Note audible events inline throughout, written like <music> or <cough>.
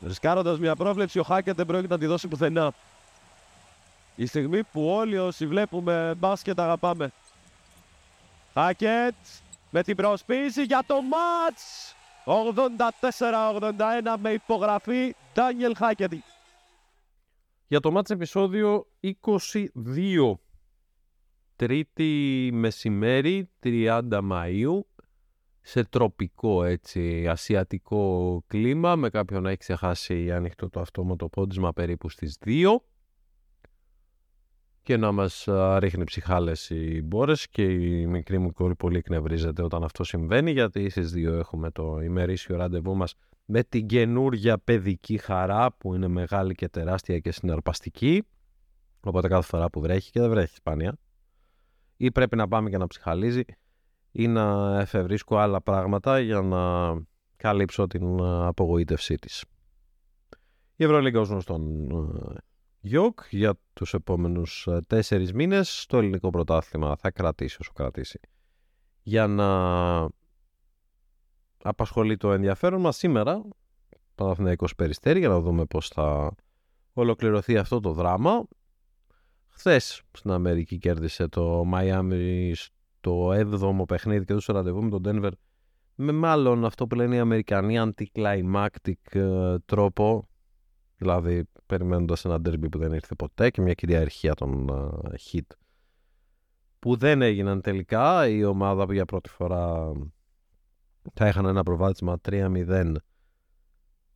Ρισκάροντας μια πρόβλεψη, ο Χάκετ δεν πρόκειται να τη δώσει πουθενά. Η στιγμή που όλοι όσοι βλέπουμε μπάσκετ αγαπάμε. Χάκετς με την προσποίηση για το μάτς. 84-81 με υπογραφή Daniel Χάκετ. Για το μάτς επεισόδιο 22. Τρίτη μεσημέρι, 30 Μαΐου, σε τροπικό έτσι ασιατικό κλίμα, με κάποιον να έχει ξεχάσει ανοιχτό το αυτόματο πόντισμα περίπου στις 2 και να μας ρίχνει ψυχάλες οι μπόρες και η μικρή μου κόρη πολύ εκνευρίζεται όταν αυτό συμβαίνει γιατί στις 2 έχουμε το ημερήσιο ραντεβού μας με την καινούργια παιδική χαρά που είναι μεγάλη και τεράστια και συναρπαστική. Οπότε κάθε φορά που βρέχει και δεν βρέχει σπάνια. Ή πρέπει να πάμε και να ψυχαλίζει ή να εφευρίσκω άλλα πράγματα για να καλύψω την απογοήτευσή της. Η Ευρωλίγκα ως γνωστόν γιοκ για τους επόμενους τέσσερις μήνες στο ελληνικό πρωτάθλημα θα κρατήσει όσο κρατήσει. Για να απασχολεί το ενδιαφέρον μας σήμερα Παναθηναϊκός Περιστέρι για να δούμε πώς θα ολοκληρωθεί αυτό το δράμα. Χθες στην Αμερική κέρδισε το Miami το 7ο παιχνίδι και το ραντεβού με τον Denver με μάλλον αυτό που λένε οι Αμερικανοί anticlimactic ε, τρόπο. Δηλαδή περιμένοντας ένα derby που δεν ήρθε ποτέ και μια κυριαρχία των uh, hit που δεν έγιναν τελικά η ομάδα που για πρώτη φορά θα είχαν ένα προβάδισμα 3-0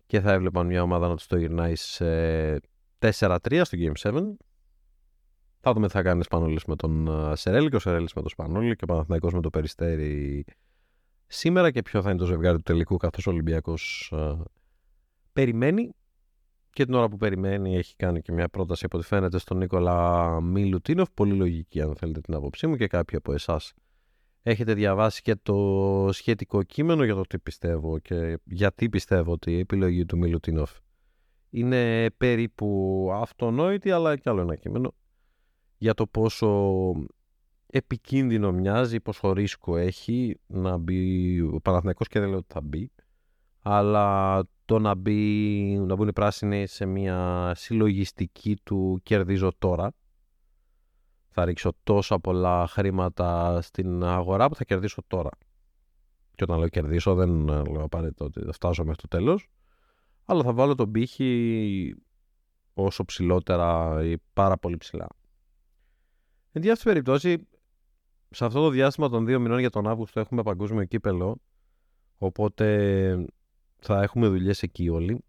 και θα έβλεπαν μια ομάδα να τους το γυρνάει σε 4-3 στο Game 7 θα δούμε τι θα κάνει Σπανούλης με τον Σερέλη και ο Σερέλης με τον Σπανούλη και ο Παναθηναϊκός με το Περιστέρι σήμερα και ποιο θα είναι το ζευγάρι του τελικού καθώς ο Ολυμπιακός περιμένει. Και την ώρα που περιμένει έχει κάνει και μια πρόταση από ό,τι φαίνεται στον Νίκολα Μιλουτίνοφ. Πολύ λογική αν θέλετε την άποψή μου και κάποιοι από εσάς έχετε διαβάσει και το σχετικό κείμενο για το τι πιστεύω και γιατί πιστεύω ότι η επιλογή του Μιλουτίνοφ είναι περίπου αυτονόητη αλλά και άλλο ένα κείμενο για το πόσο επικίνδυνο μοιάζει, πόσο ρίσκο έχει να μπει ο Παναθηναϊκός και δεν λέω ότι θα μπει αλλά το να, μπει, να μπουν οι πράσινοι σε μια συλλογιστική του κερδίζω τώρα θα ρίξω τόσα πολλά χρήματα στην αγορά που θα κερδίσω τώρα. Και όταν λέω κερδίσω δεν λέω απαραίτητα ότι θα φτάσω μέχρι το τέλος αλλά θα βάλω τον πύχη όσο ψηλότερα ή πάρα πολύ ψηλά. Εν τη περιπτώσεις, σε αυτό το διάστημα των δύο μηνών για τον Αύγουστο έχουμε παγκόσμιο κύπελο, οπότε θα έχουμε δουλειές εκεί όλοι.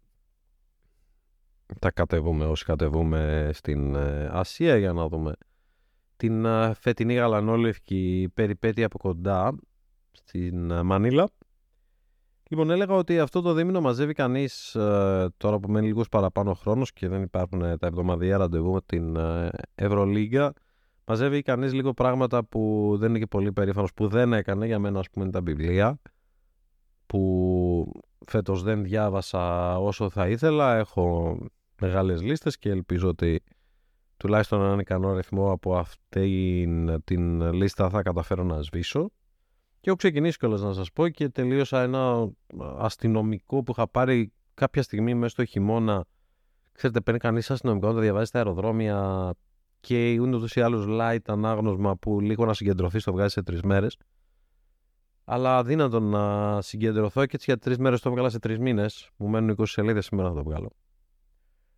Θα κατεβούμε όσοι κατεβούμε στην ε, Ασία για να δούμε την ε, φετινή γαλανόλευκη περιπέτεια από κοντά στην ε, Μανίλα. Λοιπόν, έλεγα ότι αυτό το δίμηνο μαζεύει κανείς τώρα που μένει λίγος παραπάνω χρόνος και δεν υπάρχουν τα εβδομαδιαία ραντεβού με την Ευρωλίγκα μαζεύει κανείς λίγο πράγματα που δεν είναι και πολύ περήφανος που δεν έκανε για μένα, ας πούμε, είναι τα βιβλία. Που φέτος δεν διάβασα όσο θα ήθελα. Έχω μεγάλες λίστες και ελπίζω ότι τουλάχιστον έναν ικανό ρυθμό από αυτή την λίστα θα καταφέρω να σβήσω. Και έχω ξεκινήσει κιόλας να σας πω και τελείωσα ένα αστυνομικό που είχα πάρει κάποια στιγμή μέσα στο χειμώνα. Ξέρετε, παίρνει κανείς αστυνομικό να διαβάζει στα αεροδρόμια και είναι ούτως ή άλλως light ανάγνωσμα που λίγο να συγκεντρωθείς το βγάζεις σε τρεις μέρες. Αλλά αδύνατο να συγκεντρωθώ και έτσι για τρεις μέρες το έβγαλα σε τρεις μήνες. Μου μένουν 20 σελίδες σήμερα να το βγάλω.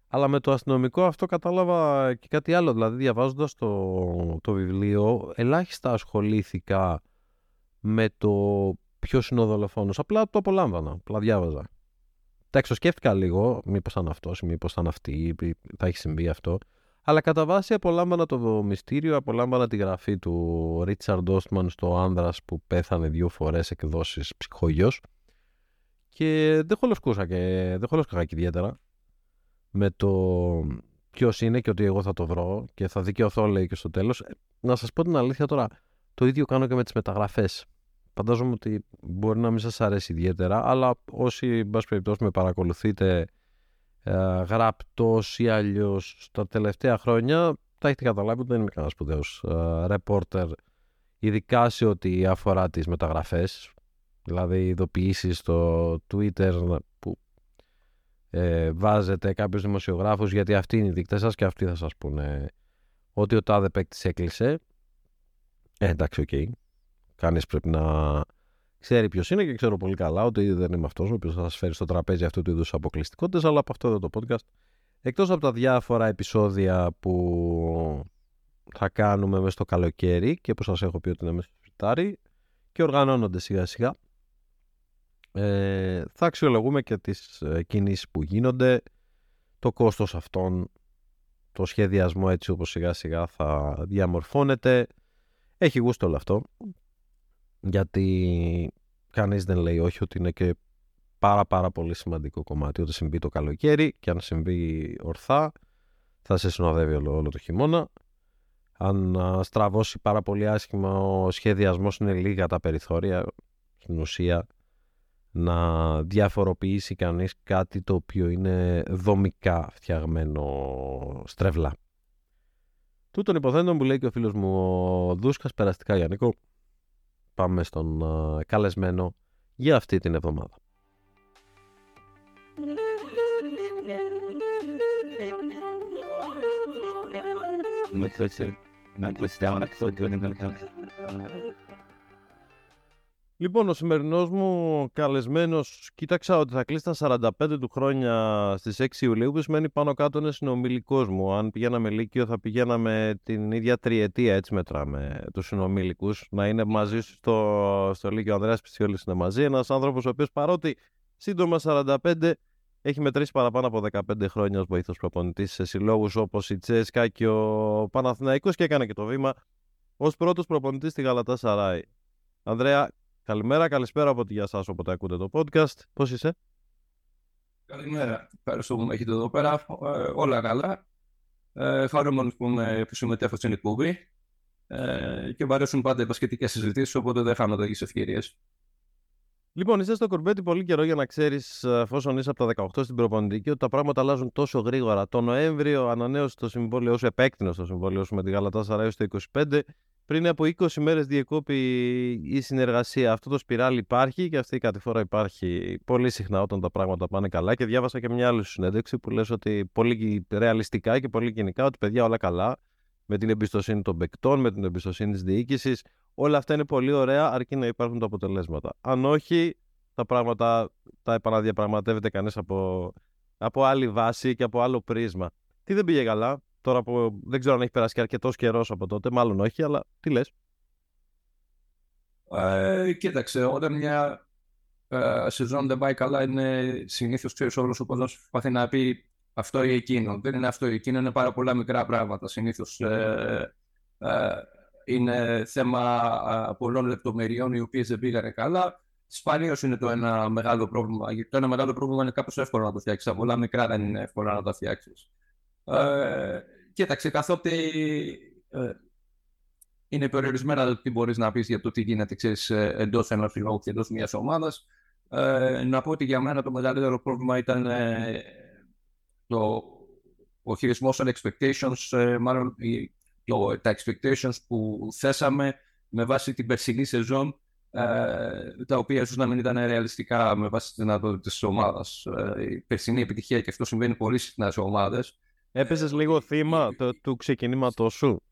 Αλλά με το αστυνομικό αυτό κατάλαβα και κάτι άλλο. Δηλαδή, διαβάζοντας το, το βιβλίο, ελάχιστα ασχολήθηκα με το ποιο είναι ο δολοφόνος. Απλά το απολάμβανα. Απλά διάβαζα. Τα σκέφτηκα λίγο, μήπως ήταν αυτός, μήπως ήταν αυτή, θα έχει συμβεί αυτό. Αλλά κατά βάση απολάμβανα το μυστήριο, απολάμβανα τη γραφή του Ρίτσαρντ Όστμαν στο Άνδρας που πέθανε δύο φορές εκδόσεις ψυχογιός και δεν χολοσκούσα και δεν χολοσκούσα και ιδιαίτερα με το ποιος είναι και ότι εγώ θα το βρω και θα δικαιωθώ λέει και στο τέλος. Ε, να σας πω την αλήθεια τώρα, το ίδιο κάνω και με τις μεταγραφές. Φαντάζομαι ότι μπορεί να μην σας αρέσει ιδιαίτερα, αλλά όσοι, εν πάση περιπτώσει, με παρακολουθείτε ε, γραπτός ή αλλιώς τα τελευταία χρόνια τα έχετε καταλάβει ότι δεν είμαι κανένας σπουδαίος ρεπόρτερ ειδικά σε ό,τι αφορά τις μεταγραφές δηλαδή ειδοποιήσεις στο Twitter που ε, βάζετε κάποιους δημοσιογράφους γιατί αυτοί είναι οι δείκτες σας και αυτοί θα σας πούνε ότι ο τάδε παίκτης έκλεισε. Ε, εντάξει, OK. Okay. Κανείς πρέπει να ξέρει ποιος είναι και ξέρω πολύ καλά ότι δεν είμαι αυτός ο οποίος θα σας φέρει στο τραπέζι αυτού του είδους αποκλειστικότητες, αλλά από αυτό εδώ το podcast. Εκτός από τα διάφορα επεισόδια που θα κάνουμε μέσα στο καλοκαίρι και που σας έχω πει ότι είναι μέσα στο φυτάρι και οργανώνονται σιγά σιγά. Ε, θα αξιολογούμε και τις ε, κινήσεις που γίνονται, το κόστος αυτών, το σχεδιασμό έτσι όπως σιγά σιγά θα διαμορφώνεται. Έχει γούστο όλο αυτό γιατί κανείς δεν λέει όχι ότι είναι και πάρα πάρα πολύ σημαντικό κομμάτι ότι συμβεί το καλοκαίρι και αν συμβεί ορθά θα σε συνοδεύει όλο, όλο το χειμώνα αν στραβώσει πάρα πολύ άσχημα ο σχεδιασμός είναι λίγα τα περιθώρια στην ουσία να διαφοροποιήσει κανείς κάτι το οποίο είναι δομικά φτιαγμένο στρεβλά. Τούτων υποθέτων που λέει και ο φίλος μου ο Δούσκας περαστικά Γιάννικο πάμε στον καλεσμένο για αυτή την εβδομάδα. Λοιπόν, ο σημερινός μου καλεσμένος, κοίταξα ότι θα κλείσει τα 45 του χρόνια στις 6 Ιουλίου, που σημαίνει πάνω κάτω είναι συνομιλικός μου. Αν πηγαίναμε Λύκειο, θα πηγαίναμε την ίδια τριετία, έτσι μετράμε τους συνομιλικούς. Να είναι μαζί στο, στο Λύκειο. Ο Ανδρέας Πιστιόλη είναι μαζί. Ένας άνθρωπος ο οποίος παρότι σύντομα 45 έχει μετρήσει παραπάνω από 15 χρόνια ως βοήθο προπονητής σε συλλόγους όπως η Τσέσκα και ο Παναθηναϊκός και έκανε και το βήμα ως πρώτος προπονητής στη Γαλατά Σαράι. Ανδρέα, Καλημέρα, καλησπέρα από τη γεια σας όποτε ακούτε το podcast. Πώς είσαι; Καλημέρα. Ευχαριστώ που με έχετε εδώ πέρα. Ε, όλα καλά. Ε, Χαρούμενος που, που συμμετέχω στην εκπομπή. Ε, και μου αρέσουν πάντα οι πασχετικές συζητήσεις, οπότε δεν χάνω τέτοιες ευκαιρίες. Λοιπόν, είσαι στο κορμπέτι πολύ καιρό για να ξέρεις, εφόσον είσαι από τα 18 στην προπονητική, ότι τα πράγματα αλλάζουν τόσο γρήγορα. Το Νοέμβριο ανανέωσε το συμβόλαιο σου, επέκτηνε το συμβόλαιο σου με τη Γαλατά Σαράι στο 25. Πριν από 20 μέρες διεκόπη η συνεργασία. Αυτό το σπιράλι υπάρχει και αυτή η κατηφόρα υπάρχει πολύ συχνά όταν τα πράγματα πάνε καλά. Και διάβασα και μια άλλη συνέντευξη που λες ότι πολύ ρεαλιστικά και πολύ κοινικά ότι παιδιά όλα καλά με την εμπιστοσύνη των παικτών, με την εμπιστοσύνη της διοίκησης. Όλα αυτά είναι πολύ ωραία αρκεί να υπάρχουν τα αποτελέσματα. Αν όχι, τα πράγματα τα επαναδιαπραγματεύεται κανείς από, από άλλη βάση και από άλλο πρίσμα. Τι δεν πήγε καλά, Τώρα που δεν ξέρω αν έχει περάσει και αρκετός καιρός από τότε, μάλλον όχι, αλλά τι λες. Ε, κοίταξε, όταν μια ε, σεζόν δεν πάει καλά, είναι συνήθως ξέρεις όλος ο κόσμος προσπαθεί να πει αυτό ή εκείνο. Δεν είναι αυτό ή εκείνο, είναι πάρα πολλά μικρά πράγματα. Συνήθως ε, ε, είναι θέμα ε, πολλών λεπτομεριών οι οποίες δεν πήγανε καλά. Σπανίω είναι το ένα μεγάλο πρόβλημα. Γιατί το ένα μεγάλο πρόβλημα είναι κάπως εύκολο να το φτιάξεις. Τα πολλά μικρά δεν είναι εύκολο να τα φτιάξεις. Ε, κοίταξε, καθότι ε, είναι περιορισμένα το τι μπορείς να πεις για το τι γίνεται ε, εντός ενός συλλόγου και εντός μιας ομάδας. Ε, να πω ότι για μένα το μεγαλύτερο πρόβλημα ήταν ε, το, ο χειρισμός των expectations, ε, μάλλον το, τα expectations που θέσαμε με βάση την περσινή σεζόν, ε, τα οποία ίσως να μην ήταν ρεαλιστικά με βάση τις δυνατότητες της ομάδας. η περσινή επιτυχία, και αυτό συμβαίνει πολύ συχνά σε ομάδες, Έπεσε λίγο θύμα το, του ξεκινήματός σου;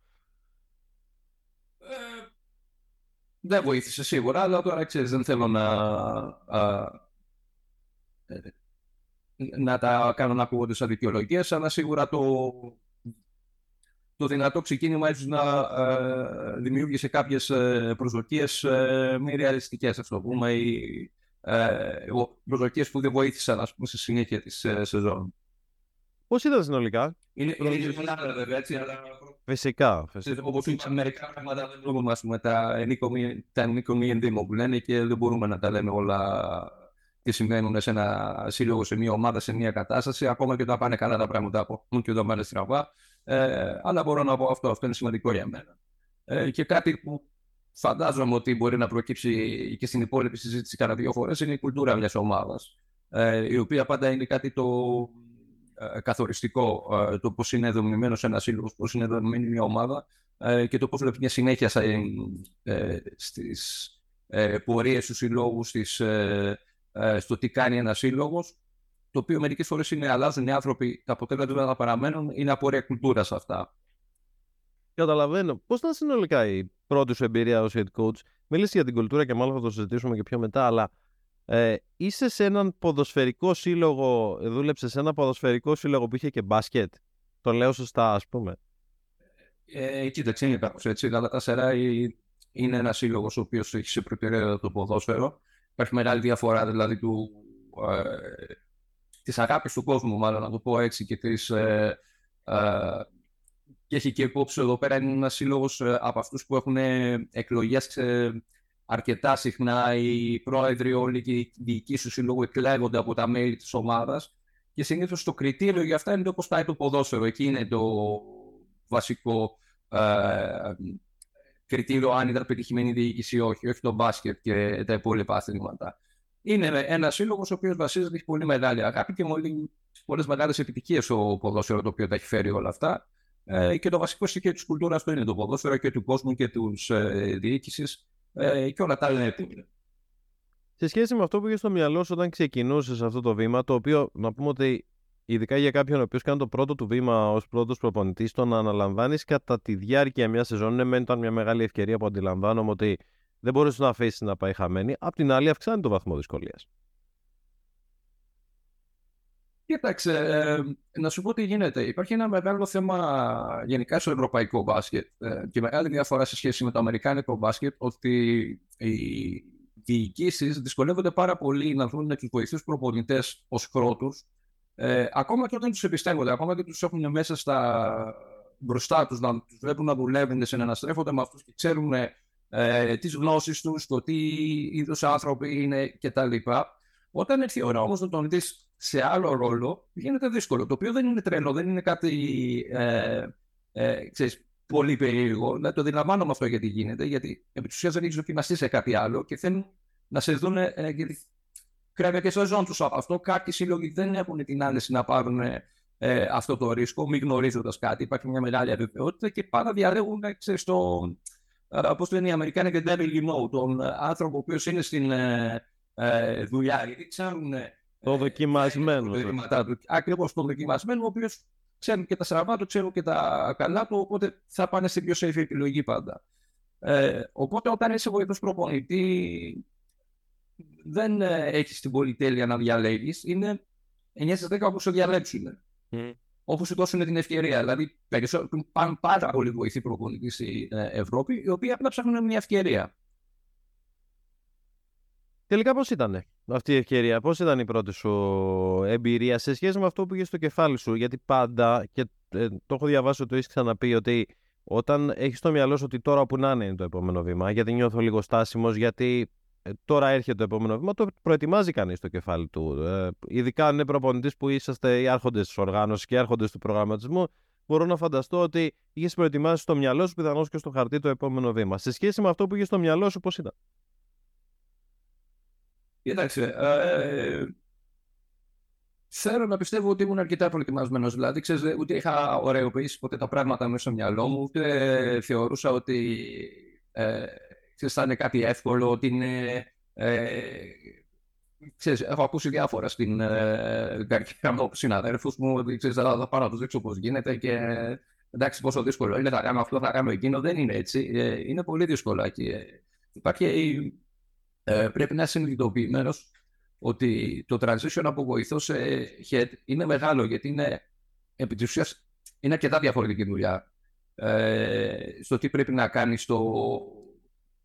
Ε, δεν βοήθησε σίγουρα, αλλά τώρα ξέρεις, δεν θέλω να, α, ε, να τα κάνω να ακούγονται σαν δικαιολογίες, αλλά σίγουρα το, το δυνατό ξεκίνημα ίσως να ε, δημιούργησε κάποιες ε, προσδοκίες ε, μη ρεαλιστικές, ας το πούμε, ή ε, προσδοκίες που δεν βοήθησαν, ας πούμε, στη συνέχεια της ε, σεζόν. Πώς ήταν συνολικά, Είναι πολλά βέβαια έτσι, αλλά. Φυσικά. Όπως είπαμε, μερικά πράγματα δεν μπορούμε να τα τα ενίκομη ενδύμο που λένε και δεν μπορούμε να τα λέμε όλα τι συμβαίνουν σε ένα σύλλογο, σε μια ομάδα, σε μια κατάσταση. Ακόμα και όταν πάνε καλά τα πράγματα, από και όταν πάνε στραβά. Ε, αλλά μπορώ να πω αυτό, αυτό είναι σημαντικό για μένα. Ε, και κάτι που φαντάζομαι ότι μπορεί να προκύψει και στην υπόλοιπη συζήτηση κατά δύο φορές είναι η κουλτούρα μιας ομάδας. Ε, η οποία πάντα είναι κάτι το ε, καθοριστικό ε, το πώς είναι δομημένος ένας σύλλογος, πώς είναι δομημένη μια ομάδα ε, και το πώς βλέπεις μια συνέχεια στις πορείες του συλλόγους, στο τι κάνει ένας σύλλογος. Το οποίο μερικές φορές είναι αλλάζουν οι άνθρωποι, τα αποτέλεσματα να παραμένουν, είναι απορία κουλτούρας αυτά. Καταλαβαίνω. Πώς ήταν συνολικά η πρώτη σου εμπειρία ως head coach; Μίλησες για την κουλτούρα και μάλλον θα το συζητήσουμε και πιο μετά, αλλά ε, είσαι σε έναν ποδοσφαιρικό σύλλογο, δούλεψες σε ένα ποδοσφαιρικό σύλλογο που είχε και μπάσκετ; Το λέω σωστά, ας πούμε. Ε, κοίταξε, είναι κάπως έτσι. Η τέσσερα είναι ένα σύλλογο ο οποίο έχει σε προτεραιότητα το ποδόσφαιρο. Υπάρχει μεγάλη διαφορά δηλαδή του, ε, της αγάπης του κόσμου, μάλλον να το πω έτσι, και της, ε, ε, και έχει και υπόψη εδώ πέρα είναι ένας σύλλογος ε, από αυτούς που έχουν εκλογές αρκετά συχνά. Οι πρόεδροι, όλοι και οι διοικοί του σύλλογου εκλέγονται από τα μέλη της ομάδας. Και συνήθως το κριτήριο για αυτά είναι το πώ πάει το ποδόσφαιρο. Εκεί είναι το βασικό ε, κριτήριο αν ήταν πετυχημένη η διοίκηση ή όχι, όχι το μπάσκετ και τα υπόλοιπα αθλήματα. Είναι ένα σύλλογος ο οποίος βασίζεται έχει πολύ μεγάλη αγάπη και πολλές μεγάλες επιτυχίες ο ποδόσφαιρο το οποίο τα έχει φέρει όλα αυτά. Ε, και το βασικό στοιχείο της κουλτούρας του είναι το ποδόσφαιρο και του κόσμου και τους ε, διοίκησης ε, και όλα τα άλλα Σε σχέση με αυτό που είχες στο μυαλό σου όταν ξεκινούσες αυτό το βήμα, το οποίο να πούμε ότι ειδικά για κάποιον ο οποίος κάνει το πρώτο του βήμα ως πρώτος προπονητής, το να αναλαμβάνεις κατά τη διάρκεια μιας σεζόν, ναι, μεν ήταν μια μεγάλη ευκαιρία που αντιλαμβάνομαι ότι δεν μπορεί να αφήσει να πάει χαμένη. Απ' την άλλη, αυξάνει το βαθμό δυσκολίας. Κοίταξε, ε, να σου πω τι γίνεται. Υπάρχει ένα μεγάλο θέμα γενικά στο ευρωπαϊκό μπάσκετ ε, και μεγάλη διαφορά σε σχέση με το αμερικάνικο μπάσκετ ότι οι διοικήσεις δυσκολεύονται πάρα πολύ να δουν τους βοηθούς προπονητές ως κρότου ε, ακόμα και όταν τους εμπιστεύονται, ακόμα και τους έχουν μέσα στα μπροστά τους, να τους βλέπουν να δουλεύουν, να συναναστρέφονται με αυτούς και ξέρουν ε, τις γνώσεις τους, το τι είδους άνθρωποι είναι κτλ. Όταν έρθει η ώρα όμως να τον δεις σε άλλο ρόλο, γίνεται δύσκολο. Το οποίο δεν είναι τρελό, δεν είναι κάτι ε, ε, ξέρεις, πολύ περίεργο. Να το αντιλαμβάνομαι αυτό γιατί γίνεται, γιατί επί της ουσίας δεν έχεις δοκιμαστεί σε κάτι άλλο και θέλουν να σε δουν. Ε, γιατί κρέμεται και στο ζώο τους από αυτό. Κάποιοι σύλλογοι δεν έχουν την άνεση να πάρουν ε, αυτό το ρίσκο, μη γνωρίζοντας κάτι. Υπάρχει μια μεγάλη αβεβαιότητα και πάντα διαλέγουν ξέρεις, τον. Πώ λένε οι Αμερικάνοι και devil you τον άνθρωπο ο οποίος είναι στην ε, ε, δουλειά. Γιατί ξέρουν. Το δοκιμασμένο. Ακριβώς το δοκιμασμένο, ο οποίος ξέρουν και τα στραβά του, ξέρουν και τα καλά του, οπότε θα πάνε στην πιο safe επιλογή πάντα. Ε, οπότε όταν είσαι βοηθός προπονητή, δεν ε, έχεις την πολυτέλεια να διαλέγεις. Είναι 9 στις 10 όπως το διαλέξουν. Mm. Όπως σου δώσουν την ευκαιρία. Δηλαδή, πάνε πάρα πολύ βοηθοί προπονητή στην ε, Ευρώπη, οι οποίοι απλά ψάχνουν μια ευκαιρία. Τελικά πώς ήταν αυτή η ευκαιρία, πώς ήταν η πρώτη σου εμπειρία σε σχέση με αυτό που είχες στο κεφάλι σου, γιατί πάντα, και ε, το έχω διαβάσει ότι το έχεις ξαναπεί, ότι όταν έχεις στο μυαλό σου ότι τώρα που να είναι το επόμενο βήμα, γιατί νιώθω λίγο στάσιμος, γιατί ε, τώρα έρχεται το επόμενο βήμα, το προετοιμάζει κανείς το κεφάλι του. Ε, ειδικά αν είναι προπονητής που είσαστε οι άρχοντες της οργάνωσης και οι άρχοντες του προγραμματισμού, μπορώ να φανταστώ ότι είχες προετοιμάσει στο μυαλό σου πιθανώς και στο χαρτί το επόμενο βήμα. Σε σχέση με αυτό που είχε στο μυαλό σου, πώς ήταν; Κοίταξε. Ε, θέλω να πιστεύω ότι ήμουν αρκετά προετοιμασμένος. Δηλαδή, ξέρεις, ούτε είχα ωρεοποιήσει ποτέ τα πράγματα μέσα στο μυαλό μου, ούτε θεωρούσα ότι ε, ξέρεις, θα είναι κάτι εύκολο, ότι είναι... Ε, ξέρεις, έχω ακούσει διάφορα στην ε, καρκέρα μου από συναδέλφους μου, ότι ξέρεις, θα, θα πάω να τους δείξω πώς γίνεται και εντάξει πόσο δύσκολο είναι, θα κάνω αυτό, θα κάνω εκείνο, δεν είναι έτσι, ε, είναι πολύ δύσκολο και υπάρχει, ε, πρέπει να είσαι συνειδητοποιημένος ότι το transition από βοηθό σε head είναι μεγάλο γιατί είναι επί της ουσίας, είναι αρκετά διαφορετική δουλειά ε, στο τι πρέπει να κάνεις στο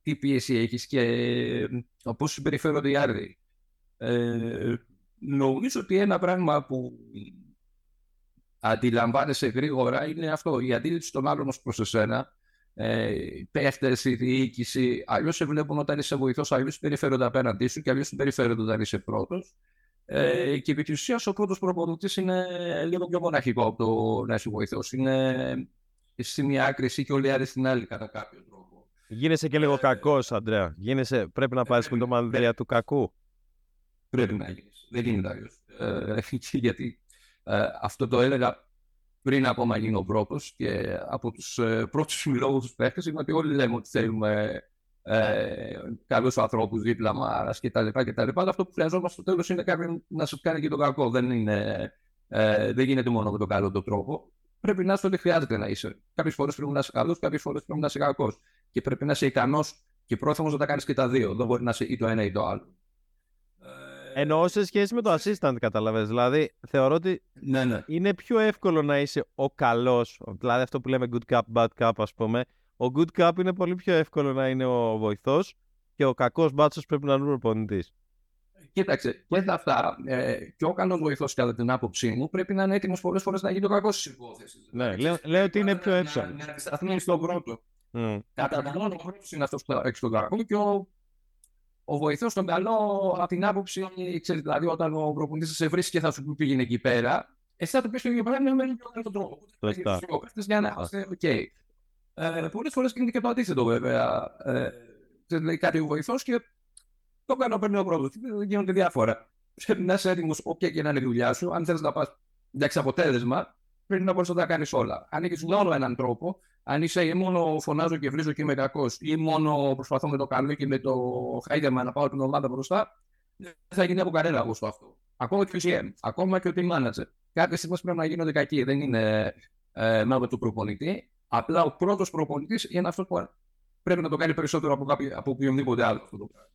τι πίεση έχεις και πώς συμπεριφέρονται οι άλλοι. Ε, νομίζω ότι ένα πράγμα που αντιλαμβάνεσαι γρήγορα είναι αυτό, η αντίληψη των άλλων ως προς εσένα. Ε, παίχτες, η διοίκηση, αλλιώς σε βλέπουν όταν είσαι βοηθός, αλλιώς συμπεριφέρονται απέναντί σου και αλλιώς συμπεριφέρονται όταν είσαι πρώτος. Ε, και επί της ουσίας ο πρώτος προπονητής είναι λίγο πιο μοναχικό από το να είσαι βοηθός. Είναι στη μία άκρη και όλοι οι άλλοι στην άλλη κατά κάποιο τρόπο. Γίνεσαι και λίγο ε, κακός, Αντρέα. Γίνεσαι, πρέπει να πάρεις με το μανδύα του κακού. Πρέπει να γίνει. Δεν γίνεται αλλιώς. Ε, <laughs> γιατί ε, αυτό το έλεγα πριν ακόμα γίνω πρώτο και από τους ε, πρώτους λόγου τους παίχτες είναι ότι όλοι λέμε ότι θέλουμε ε, καλούς ανθρώπους δίπλα μας κτλ. Αλλά αυτό που χρειαζόμαστε στο τέλος είναι κάποιον να σου κάνει και το κακό. Δεν, είναι, ε, δεν γίνεται μόνο με τον καλό τον τρόπο. Πρέπει να είσαι ό,τι χρειάζεται να είσαι. Κάποιες φορές πρέπει να είσαι καλός, κάποιες φορές πρέπει να είσαι κακός. Και πρέπει να είσαι ικανό και πρόθυμο να τα κάνει και τα δύο. Δεν μπορεί να είσαι ή το ένα ή το άλλο. Εννοώ σε σχέση με το assistant, καταλαβες. Δηλαδή, θεωρώ ότι ναι, ναι. είναι πιο εύκολο να είσαι ο καλό, δηλαδή αυτό που λέμε good cup, bad cup, α πούμε. Ο good cup είναι πολύ πιο εύκολο να είναι ο βοηθό και ο κακό μπάτσο πρέπει να είναι ο προπονητή. Κοίταξε, και αυτά. Ε, και ο καλό βοηθό, κατά την άποψή μου, πρέπει να είναι έτοιμο πολλέ φορέ να γίνει ο κακό τη υπόθεση. Ναι, λέω, λέω ότι είναι πιο εύκολο. Να, να αντισταθεί στον πρώτο. Mm. Κατά την ο πρώτος είναι αυτός που θα έχει τον κακό και ο ο βοηθός στον καλό από την άποψη, ξέρεις, δηλαδή όταν ο προπονητής σε βρίσκει και θα σου πει πήγαινε εκεί πέρα, εσύ θα του πεις το ίδιο πράγμα με τον τρόπο. Για να είμαστε οκ. Ε, Πολλές φορές γίνεται και το αντίθετο βέβαια. Ε, λέει κάτι ο βοηθός και το κάνω παίρνει ο πρώτος. Γίνονται διάφορα. Πρέπει να είσαι έτοιμος, όποια και να είναι η δουλειά σου, αν θες να πας για αποτέλεσμα, πρέπει να μπορείς να τα κάνεις όλα. Αν έχει μόνο έναν τρόπο, αν είσαι μόνο φωνάζω και βρίζω και είμαι κακός, ή μόνο προσπαθώ με το καλό και με το χάιδεμα να πάω την ομάδα μπροστά, δεν θα γίνει από κανένα γούστο αυτό. Ακόμα και ο GM, ακόμα και ο team manager. Κάποιες στιγμές πρέπει να γίνονται κακοί. Δεν είναι ε, μέλο του προπονητή. Απλά ο πρώτος προπονητής είναι αυτός που πρέπει να το κάνει περισσότερο από, κάποιο, από οποιονδήποτε άλλο αυτό το πράγμα.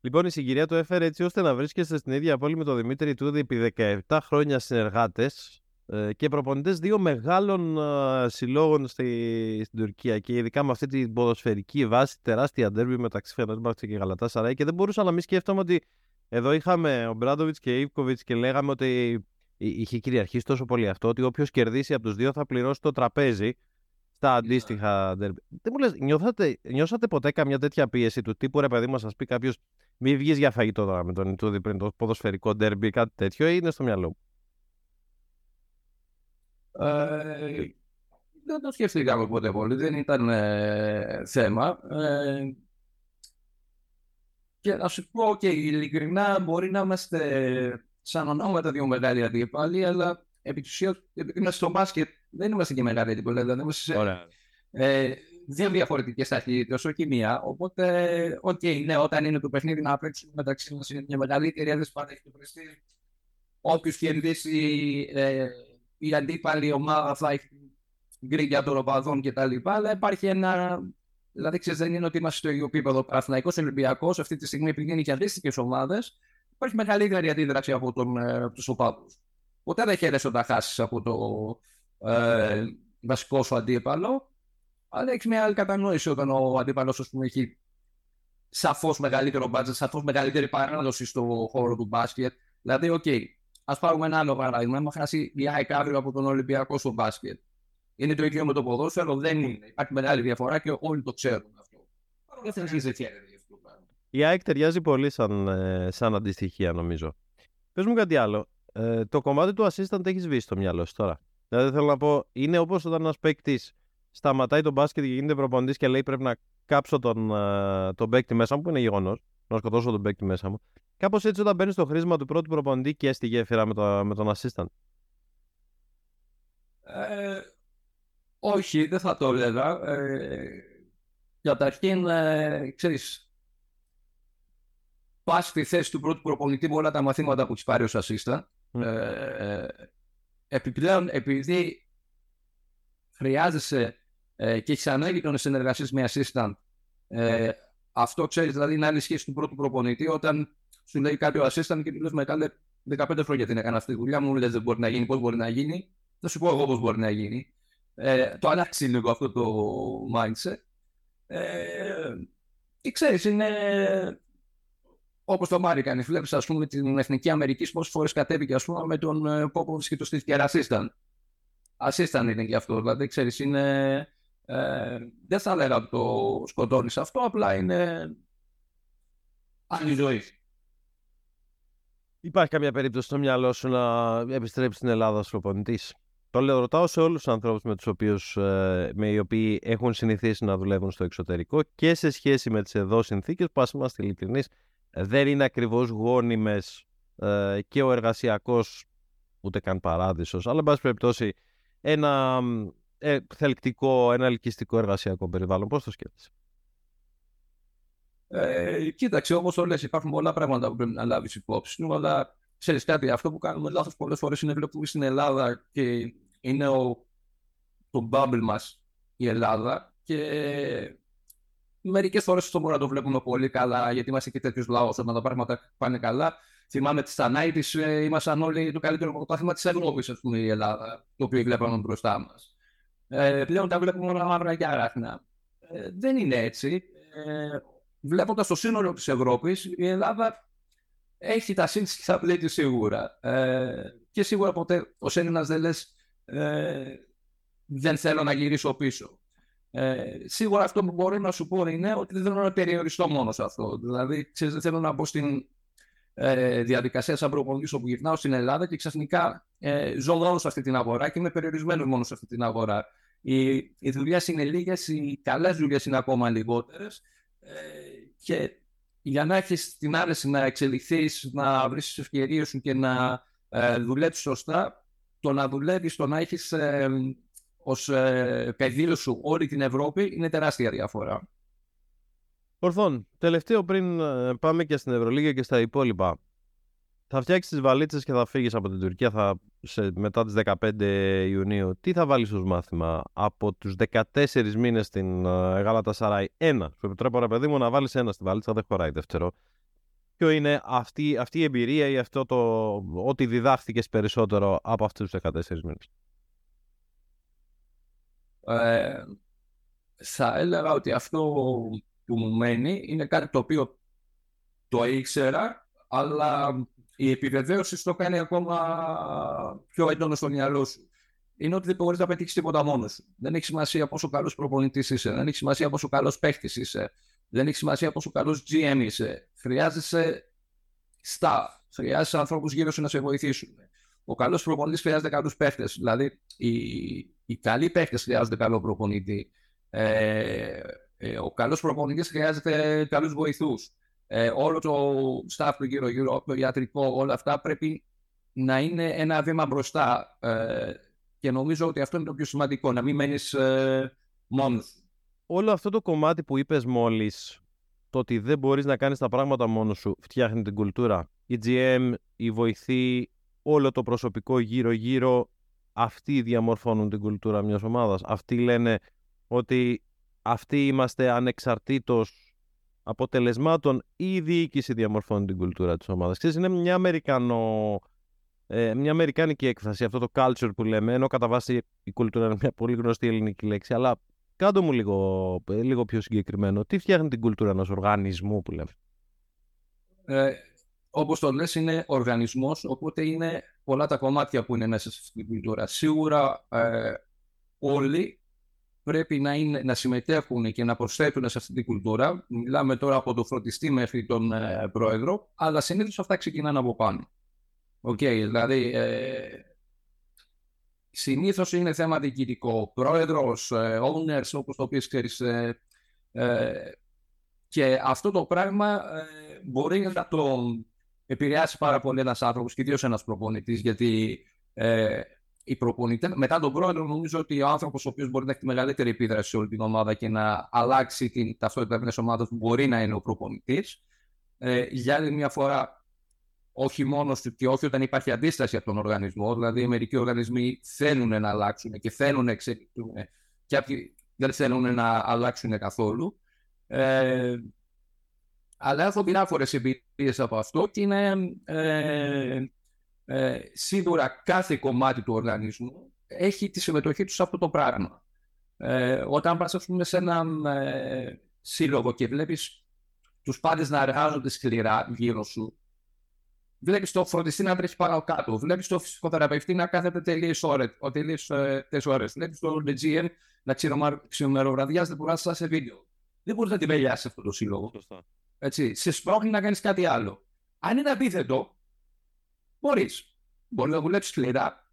Λοιπόν, η συγκυρία το έφερε έτσι ώστε να βρίσκεστε στην ίδια πόλη με τον Δημήτρη Τούδη επί 17 χρόνια συνεργάτες. Ε, και προπονητές δύο μεγάλων ε, συλλόγων στη, στην Τουρκία και ειδικά με αυτή την ποδοσφαιρική βάση, τεράστια ντέρμπι μεταξύ Φενέρμπαχτσε και Γαλατά Σαράι και δεν μπορούσα να μην σκέφτομαι ότι εδώ είχαμε ο Μπράντοβιτς και Ιβκοβιτς και λέγαμε ότι είχε κυριαρχήσει τόσο πολύ αυτό ότι όποιος κερδίσει από τους δύο θα πληρώσει το τραπέζι στα αντίστοιχα ντέρμπι. Δεν μου λες, νιώθατε, νιώσατε ποτέ καμιά τέτοια πίεση του τύπου ρε παιδί μα, σας πει κάποιος μη βγεις για φαγητό τώρα με τον Ιτούδη πριν το ποδοσφαιρικό ντέρμπι ή κάτι τέτοιο ή είναι στο μυαλό μου; Ε, δεν το σκεφτήκαμε ποτέ πολύ, δεν ήταν ε, θέμα. Ε, και να σου πω και ειλικρινά μπορεί να είμαστε σαν ονόματα δύο μεγάλοι αντίπαλοι, αλλά επί της ουσίας, επειδή είμαστε στο μπάσκετ, δεν είμαστε και μεγάλοι αντίπαλοι. Δηλαδή είμαστε σε, ε, δύο διαφορετικές ταχύτητες, όχι μία. Οπότε, OK, okay, ναι, όταν είναι το παιχνίδι να παίξουμε μεταξύ μας είναι μια μεγαλύτερη, δεν πάντα έχει το πρεστίζ. Όποιος κερδίσει ε, η αντίπαλη ομάδα θα έχει γκρίνια των οπαδών κτλ. Αλλά υπάρχει ένα. Δηλαδή, ξέρεις, δεν είναι ότι είμαστε στο ίδιο επίπεδο. Παναθηναϊκός Ολυμπιακός αυτή τη στιγμή, επειδή είναι και αντίστοιχες ομάδες, υπάρχει μεγαλύτερη αντίδραση από τον, ε, τους οπαδούς. Ποτέ δεν χαίρεσαι όταν χάσεις από το ε, βασικό σου αντίπαλο, αλλά έχεις μια άλλη κατανόηση όταν ο αντίπαλος έχει σαφώς μεγαλύτερο μπάτζετ, σαφώς μεγαλύτερη παράδοση στο χώρο του μπάσκετ. Δηλαδή, OK, okay, Ας πάρουμε ένα άλλο παράδειγμα. Έχουμε χάσει η ΑΕΚ αύριο από τον Ολυμπιακό στο μπάσκετ. Είναι το ίδιο με το ποδόσφαιρο, δεν είναι. Υπάρχει μεγάλη διαφορά και όλοι το ξέρουν αυτό. Δεν θα έτσι Η ΑΕΚ ταιριάζει πολύ σαν, ε, σαν αντιστοιχία, νομίζω. Πες μου κάτι άλλο. Ε, το κομμάτι του assistant έχεις σβήσει στο μυαλό σου τώρα; Δηλαδή θέλω να πω, είναι όπως όταν ένας παίκτης σταματάει τον μπάσκετ και γίνεται προπονητής και λέει πρέπει να κάψω τον, ε, τον παίκτη μέσα μου, που είναι γεγονός, να σκοτώσω τον παίκτη μέσα μου. Κάπως έτσι όταν μπαίνεις στο χρήσμα του πρώτου προπονητή και στη γέφυρα με, το, με τον assistant. Ε, όχι, δεν θα το έλεγα. Ε, καταρχήν, ε, ξέρεις, πας στη θέση του πρώτου προπονητή με όλα τα μαθήματα που έχει πάρει ως assistant. Ε, επιπλέον, επειδή χρειάζεσαι ε, και έχεις ανάγκη των συνεργασίες με assistant, ε, αυτό ξέρεις, δηλαδή είναι άλλη σχέση του πρώτου προπονητή όταν σου λέει κάποιο assistant και του λε μετά 15 χρόνια την έκανα αυτή τη δουλειά μου, λες δεν μπορεί να γίνει, πώς μπορεί να γίνει. Θα σου πω εγώ πώς μπορεί να γίνει. Ε, το αλλάξει λίγο αυτό το mindset. Ε, και ξέρεις, είναι όπως το Μάρι κάνει. Βλέπεις, ας πούμε, την Εθνική Αμερική πόσες φορές κατέβηκε ας πούμε, με τον Πόπο και το στήθηκε assistant. Assistant είναι και αυτό. Δηλαδή, ξέρεις, είναι. Ε, δεν θα έλεγα ότι το σκοτώνεις αυτό, απλά είναι άλλη ζωή. Υπάρχει καμία περίπτωση στο μυαλό σου να επιστρέψεις στην Ελλάδα ως προπονητής; Το λέω, ρωτάω σε όλους τους ανθρώπους με τους οποίους, ε, με οι οποίοι έχουν συνηθίσει να δουλεύουν στο εξωτερικό και σε σχέση με τις εδώ συνθήκες που ας είμαστε ειλικρινείς δεν είναι ακριβώς γόνιμες ε, και ο εργασιακός ούτε καν παράδεισος αλλά εν πάση περιπτώσει ένα ε, θελκτικό, ένα ελκυστικό εργασιακό περιβάλλον. Πώς το σκέφτεσαι; Ε, κοίταξε, όπως το λες, υπάρχουν πολλά πράγματα που πρέπει να λάβεις υπόψη σου, αλλά ξέρεις κάτι, αυτό που κάνουμε λάθος πολλές φορές είναι βλέπουμε στην Ελλάδα και είναι ο, το bubble μας η Ελλάδα και μερικές φορές αυτό μπορούμε να το βλέπουμε πολύ καλά, γιατί είμαστε και τέτοιος λαός. Όταν τα πράγματα πάνε καλά, θυμάμαι τη Στανάητη, ε, ήμασταν όλοι το καλύτερο πρωτάθλημα της Ευρώπης, ας πούμε, η Ελλάδα, το οποίο βλέπαμε μπροστά μας. Ε, πλέον τα βλέπουμε όλα μαύρα και άραχνα. Ε, δεν είναι έτσι. Ε, Βλέποντας το σύνολο της Ευρώπης, η Ελλάδα έχει τα σύν στα πλέτη σίγουρα. Ε, και σίγουρα ποτέ ως Έλληνας δεν λες ε, δεν θέλω να γυρίσω πίσω. Ε, σίγουρα αυτό που μπορεί να σου πω είναι ότι δεν θέλω να περιοριστώ μόνος σε αυτό. Δηλαδή, ξέρεις, δεν θέλω να μπω στην ε, διαδικασία σαν προπονητής όπου γυρνάω στην Ελλάδα και ξαφνικά ε, ζω μόνος σε αυτή την αγορά και είμαι περιορισμένος μόνος σε αυτή την αγορά. Οι, οι δουλειές είναι λίγες, οι καλές δουλειές είναι ακόμα λιγότερες. Ε, και για να έχεις την άρεση να εξελιχθείς, να βρεις τι ευκαιρίε σου και να ε, δουλέψεις σωστά, το να δουλεύεις, το να έχεις ε, ως ε, πεδίο σου όλη την Ευρώπη είναι τεράστια διαφορά. Ορθόν, τελευταίο πριν ε, πάμε και στην Ευρωλίγα και στα υπόλοιπα. Θα φτιάξεις τι βαλίτσες και θα φύγεις από την Τουρκία θα, σε, μετά τις 15 Ιουνίου. Τι θα βάλεις ως μάθημα; Από τους 14 μήνες στην uh, Γάλατα Σαράι, ένα. Σου επιτρέπω, ρε παιδί μου, να βάλεις ένα στη βαλίτσα, δεν χωράει δεύτερο. Ποιο είναι αυτή, αυτή η εμπειρία ή αυτό το ότι διδάχθηκες περισσότερο από αυτούς τους 14 μήνες; Ε, θα έλεγα ότι αυτό που μου μένει είναι κάτι το οποίο το ήξερα, αλλά η επιβεβαίωση το κάνει ακόμα πιο έντονο στο μυαλό σου. Είναι ότι δεν μπορείς να πετύχεις τίποτα μόνος σου. Δεν έχει σημασία πόσο καλός προπονητής είσαι, δεν έχει σημασία πόσο καλός παίχτης είσαι, δεν έχει σημασία πόσο καλός GM είσαι. Χρειάζεσαι staff, χρειάζεσαι ανθρώπους γύρω σου να σε βοηθήσουν. Ο καλός προπονητής χρειάζεται καλούς παίχτες. Δηλαδή, οι, οι καλοί παίχτες χρειάζονται καλό προπονητή. Ε, ε, ο καλός προπονητής χρειάζεται καλούς βοηθούς ε, όλο το staff του γύρω-γύρω, το ιατρικό, όλα αυτά πρέπει να είναι ένα βήμα μπροστά. Ε, και νομίζω ότι αυτό είναι το πιο σημαντικό, να μην μένεις ε, μόνος. Όλο αυτό το κομμάτι που είπες μόλις, το ότι δεν μπορείς να κάνεις τα πράγματα μόνος σου, φτιάχνει την κουλτούρα. Η GM, η βοηθή, όλο το προσωπικό γύρω-γύρω, αυτοί διαμορφώνουν την κουλτούρα μιας ομάδας. Αυτοί λένε ότι αυτοί είμαστε ανεξαρτήτως αποτελεσμάτων ή η διοίκηση διαμορφώνει την κουλτούρα της ομάδας. Ξέρεις, είναι μια, Αμερικανο... ε, μια αμερικάνικη έκφραση, αυτό το culture που λέμε, ενώ κατά βάση η κουλτούρα είναι μια πολύ γνωστή ελληνική λέξη, αλλά κάτω μου λίγο, ε, λίγο πιο συγκεκριμένο. Τι φτιάχνει την κουλτούρα ενός οργανισμού που λέμε; Ε, όπως το λες είναι οργανισμός, οπότε είναι πολλά τα κομμάτια που είναι μέσα στην κουλτούρα. Σίγουρα ε, όλοι πρέπει να, είναι, να συμμετέχουν και να προσθέτουν σε αυτή την κουλτούρα. Μιλάμε τώρα από τον φροντιστή μέχρι τον ε, πρόεδρο, αλλά συνήθως αυτά ξεκινάνε από πάνω. OK, okay, δηλαδή ε, συνήθως είναι θέμα διοικητικό. Πρόεδρος, ε, owners, όπως το πεις ξέρεις, ε, ε, και αυτό το πράγμα ε, μπορεί να το επηρεάσει πάρα πολύ ένας άνθρωπος, και ιδίως ένας προπονητής, γιατί οι προπονητέ. Μετά τον πρόεδρο, νομίζω ότι ο άνθρωπος ο οποίος μπορεί να έχει τη μεγαλύτερη επίδραση σε όλη την ομάδα και να αλλάξει την ταυτότητα μιας ομάδας μπορεί να είναι ο προπονητής. Ε, για άλλη μια φορά, όχι μόνος και όχι όταν υπάρχει αντίσταση από τον οργανισμό. Δηλαδή, μερικοί οργανισμοί θέλουν να αλλάξουν και θέλουν να εξελιχθούν, και κάποιοι δεν θέλουν να αλλάξουν καθόλου. Ε, αλλά έχω διάφορες εμπειρίες από αυτό και είναι. Ε, ε, σίγουρα κάθε κομμάτι του οργανισμού έχει τη συμμετοχή τους σε αυτό το πράγμα. Ε, όταν πας πούμε, σε έναν ε, σύλλογο και βλέπεις τους πάντες να εργάζονται σκληρά γύρω σου, βλέπεις το φροντιστή να τρέχει πάνω κάτω, βλέπεις το φυσικοθεραπευτή να κάθεται τελείως ώρες, τελείως ε, ώρες, βλέπεις το GM να ξημεροβραδιάζεται που να σε βίντεο. Δεν μπορείς να την πελιάσει αυτό το σύλλογο. Έτσι, σε σπρώχνει να κάνεις κάτι άλλο. Αν είναι αντίθετο, Μπορείς. Μπορεί να δουλέψεις σκληρά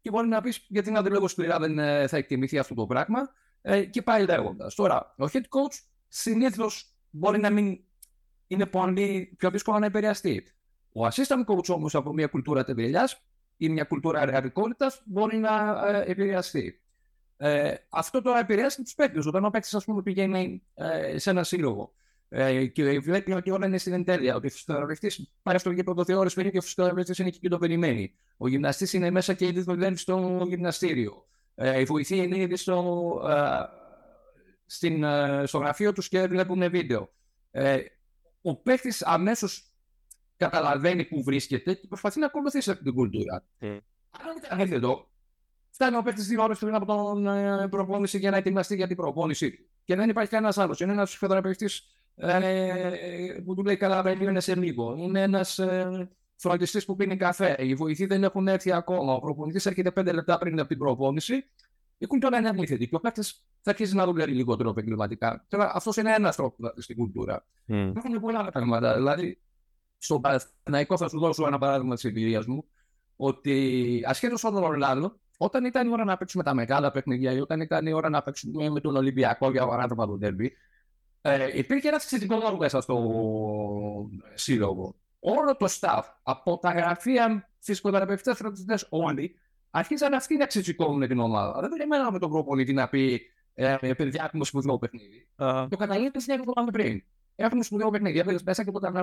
και μπορεί να πεις γιατί να δουλεύω σκληρά δεν ε, θα εκτιμηθεί αυτό το πράγμα ε, και πάει λέγοντας. Τώρα, ο head coach συνήθως μπορεί να μην είναι πολύ πιο δύσκολο να επηρεαστεί. Ο assistant coach όμως από μια κουλτούρα τεμπελιάς ή μια κουλτούρα εργατικότητα μπορεί να ε, επηρεαστεί. Ε, αυτό τώρα επηρεάζει τους παίκτες. Όταν ο παίκτης, ας πούμε, πηγαίνει ε, σε ένα σύλλογο Ε, και βλέπει ότι όλα είναι στην εντέλεια. Ότι ο φυσιοθεραπευτής πάρει στο γήπεδο δύο ώρε περίπου και ο φυσιοθεραπευτής είναι εκεί και το περιμένει. Ο γυμναστής είναι μέσα και ήδη δουλεύει στο γυμναστήριο. Ε, η βοηθή είναι ήδη στο, ε, στην, ε, στο γραφείο τους και βλέπουν βίντεο. Ε, ο παίκτη αμέσως καταλαβαίνει που βρίσκεται και προσπαθεί να ακολουθήσει αυτή την κουλτούρα. Mm. Αν ήταν εδώ, φτάνει ο παίκτη δύο ώρες πριν από τον ε, προπόνηση για να ετοιμαστεί για την προπόνηση Και δεν υπάρχει κανένας άλλος. Είναι ένας φεδραπευτή ε, που του λέει καλά, είναι σε λίγο. Είναι ένας ε, φροντιστής που πίνει καφέ. Οι βοηθοί δεν έχουν έρθει ακόμα. Ο προπονητής έρχεται πέντε λεπτά πριν από την προπόνηση. Η κουλτούρα είναι αντίθετη. Και ο παίκτης θα αρχίσει να δουλεύει λιγότερο επαγγελματικά. Τώρα, αυτός είναι ένας τρόπος στην κουλτούρα. Mm. Έχουν πολλά πράγματα. Δηλαδή, στο Παναθηναϊκό θα σου δώσω ένα παράδειγμα της εμπειρίας μου. Ότι ασχέτως από τον Ορλάνδο, όταν ήταν η ώρα να παίξουμε τα μεγάλα παιχνίδια ή όταν ήταν η ώρα να παίξουμε με τον Ολυμπιακό για παράδειγμα τον Τέρμπι, ε, υπήρχε ένα θετικό λόγο μέσα στο σύλλογο. Όλο το staff, από τα γραφεία φυσικοθεραπευτέ φροντιστέ, όλοι αρχίσαν αυτοί να ξεσηκώνουν την ομάδα. Δεν περιμέναμε τον προπονητή να πει ε, παιδιά, έχουμε σπουδαίο παιχνίδι. Uh-huh. Το καταλήγει στην εβδομάδα πριν. Έχουμε σπουδαίο παιχνίδι, έπαιρνε μέσα και ποτέ να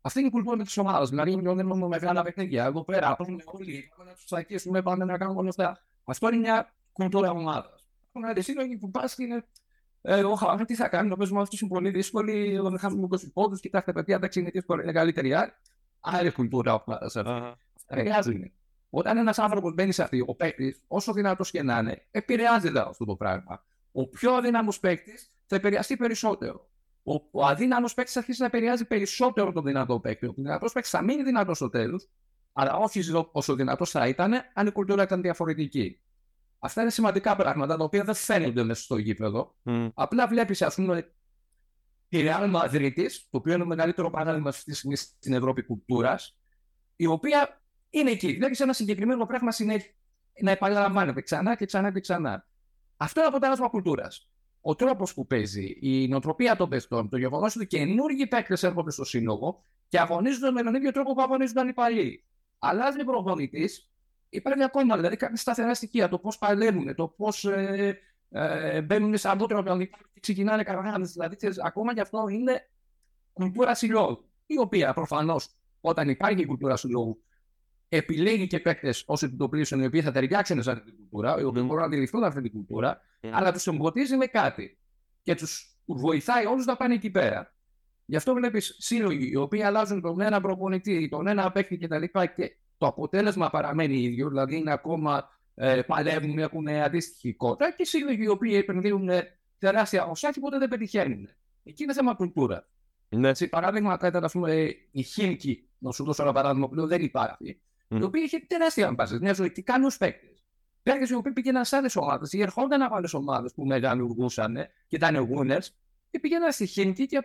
αυτή είναι η κουλτούρα της ομάδας. Δηλαδή, δεν έχουμε μεγάλα παιχνίδια. Εδώ πέρα, έχουμε όλοι, πάμε να τους τσακίσουμε, πάμε να κάνουμε όλα αυτά. Αυτό είναι μια κουλτούρα ομάδας. Έχουμε ένα σύλλογοι που πας και είναι. Ε, ο τι θα κάνει, νομίζω ότι είναι πολύ δύσκολοι. Εδώ δεν χάσουμε 20 πόντους. Κοιτάξτε, παιδιά, τα ξενιτή είναι καλύτερη. Άλλη κουλτούρα ομάδα. Χρειάζεται. Όταν ένας άνθρωπος μπαίνει σε αυτή, ο παίκτης, όσο δυνατός και να είναι, επηρεάζεται αυτό το πράγμα. Ο πιο αδύναμος παίκτης θα επηρεαστεί περισσότερο ο, ο αδύναμος παίκτης θα αρχίσει να επηρεάζει περισσότερο τον δυνατό παίκτη. Ο δυνατός παίκτης θα μείνει δυνατός στο τέλος, αλλά όχι όσο δυνατός θα ήταν αν η κουλτούρα ήταν διαφορετική. Αυτά είναι σημαντικά πράγματα τα οποία δεν φαίνονται μέσα στο γήπεδο. Mm. Απλά βλέπεις, ας πούμε, τη Real Madrid, το οποίο είναι το μεγαλύτερο παράδειγμα αυτή τη στιγμή στην Ευρώπη κουλτούρας, η οποία είναι εκεί. Βλέπεις ένα συγκεκριμένο πράγμα συνέχεια να επαναλαμβάνεται ξανά και ξανά και ξανά. Αυτό είναι αποτέλεσμα κουλτούρας ο τρόπος που παίζει, η νοοτροπία των παιχτών, το γεγονός ότι καινούργιοι παίκτες έρχονται στο σύλλογο και αγωνίζονται με τον ίδιο τρόπο που αγωνίζονταν οι παλιοί. Αλλάζει προπονητής, υπάρχει ακόμα δηλαδή κάποια σταθερά στοιχεία. Το πώς παλεύουν, το πώς ε, ε, μπαίνουν σε αντότερο και ξεκινάνε καραγάνε. Δηλαδή, ακόμα και αυτό είναι κουλτούρα συλλόγου. Η οποία προφανώς όταν υπάρχει η κουλτούρα συλλόγου επιλέγει και παίκτες ως επιτοπλίστων οι οποίοι θα ταιριάξουν σε αυτή την κουλτούρα, οι οποίοι μπορούν να αντιληφθούν αυτή την κουλτούρα, αλλά τους εμποδίζει με κάτι. Και τους βοηθάει όλους να πάνε εκεί πέρα. Γι' αυτό βλέπεις σύλλογοι οι οποίοι αλλάζουν τον ένα προπονητή, τον ένα παίκτη κτλ. Και, και το αποτέλεσμα παραμένει ίδιο, δηλαδή είναι ακόμα ε, παλεύουν, έχουν αντίστοιχη κότα και σύλλογοι οι οποίοι επενδύουν τεράστια οσά και ποτέ δεν πετυχαίνουν. Εκεί είναι θέμα κουλτούρα. Ναι. Σε παράδειγμα, ήταν ας πούμε, η Χίμκι, να σου δώσω ένα παράδειγμα που δεν υπάρχει, mm. η οποία είχε τεράστια αμπάση, μια ζωή, τι κάνει ω παίκτη. Παίκτες οι οποίοι πήγαιναν σε άλλες ομάδες ή ερχόταν από άλλες ομάδες που μεγαλουργούσαν και ήταν winners και πήγαιναν στη Χίνκι και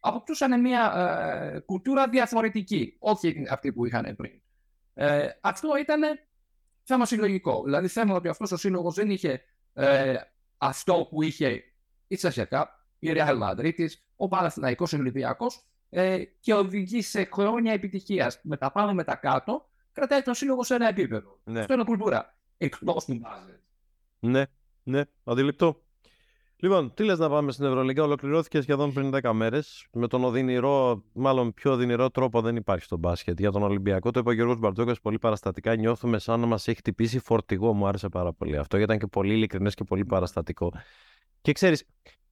αποκτούσαν μια ε, κουλτούρα διαφορετική, όχι αυτή που είχαν πριν. Ε, αυτό ήταν θέμα συλλογικό. Δηλαδή, θέμα ότι αυτός ο σύλλογος δεν είχε ε, αυτό που είχε η Τσασιακά, η Real Madrid, ο Παναθηναϊκός Ολυμπιακός ε, και οδηγεί σε χρόνια επιτυχίας. Με τα πάνω με τα κάτω, κρατάει τον σύλλογο σε ένα επίπεδο. Ναι. Αυτό είναι κουλτούρα. Εκτός του μπάζετ. Ναι, ναι, αντιληπτό. Λοιπόν, τι λες να πάμε στην Ευρωλίγα, ολοκληρώθηκε σχεδόν πριν 10 μέρες. Με τον οδυνηρό, μάλλον πιο οδυνηρό τρόπο δεν υπάρχει στο μπάσκετ. Για τον Ολυμπιακό, το είπε ο Γιώργος Μπαρτζόκας πολύ παραστατικά. Νιώθουμε σαν να μας έχει χτυπήσει φορτηγό. Μου άρεσε πάρα πολύ αυτό. Γιατί ήταν και πολύ ειλικρινές και πολύ παραστατικό. Και ξέρεις,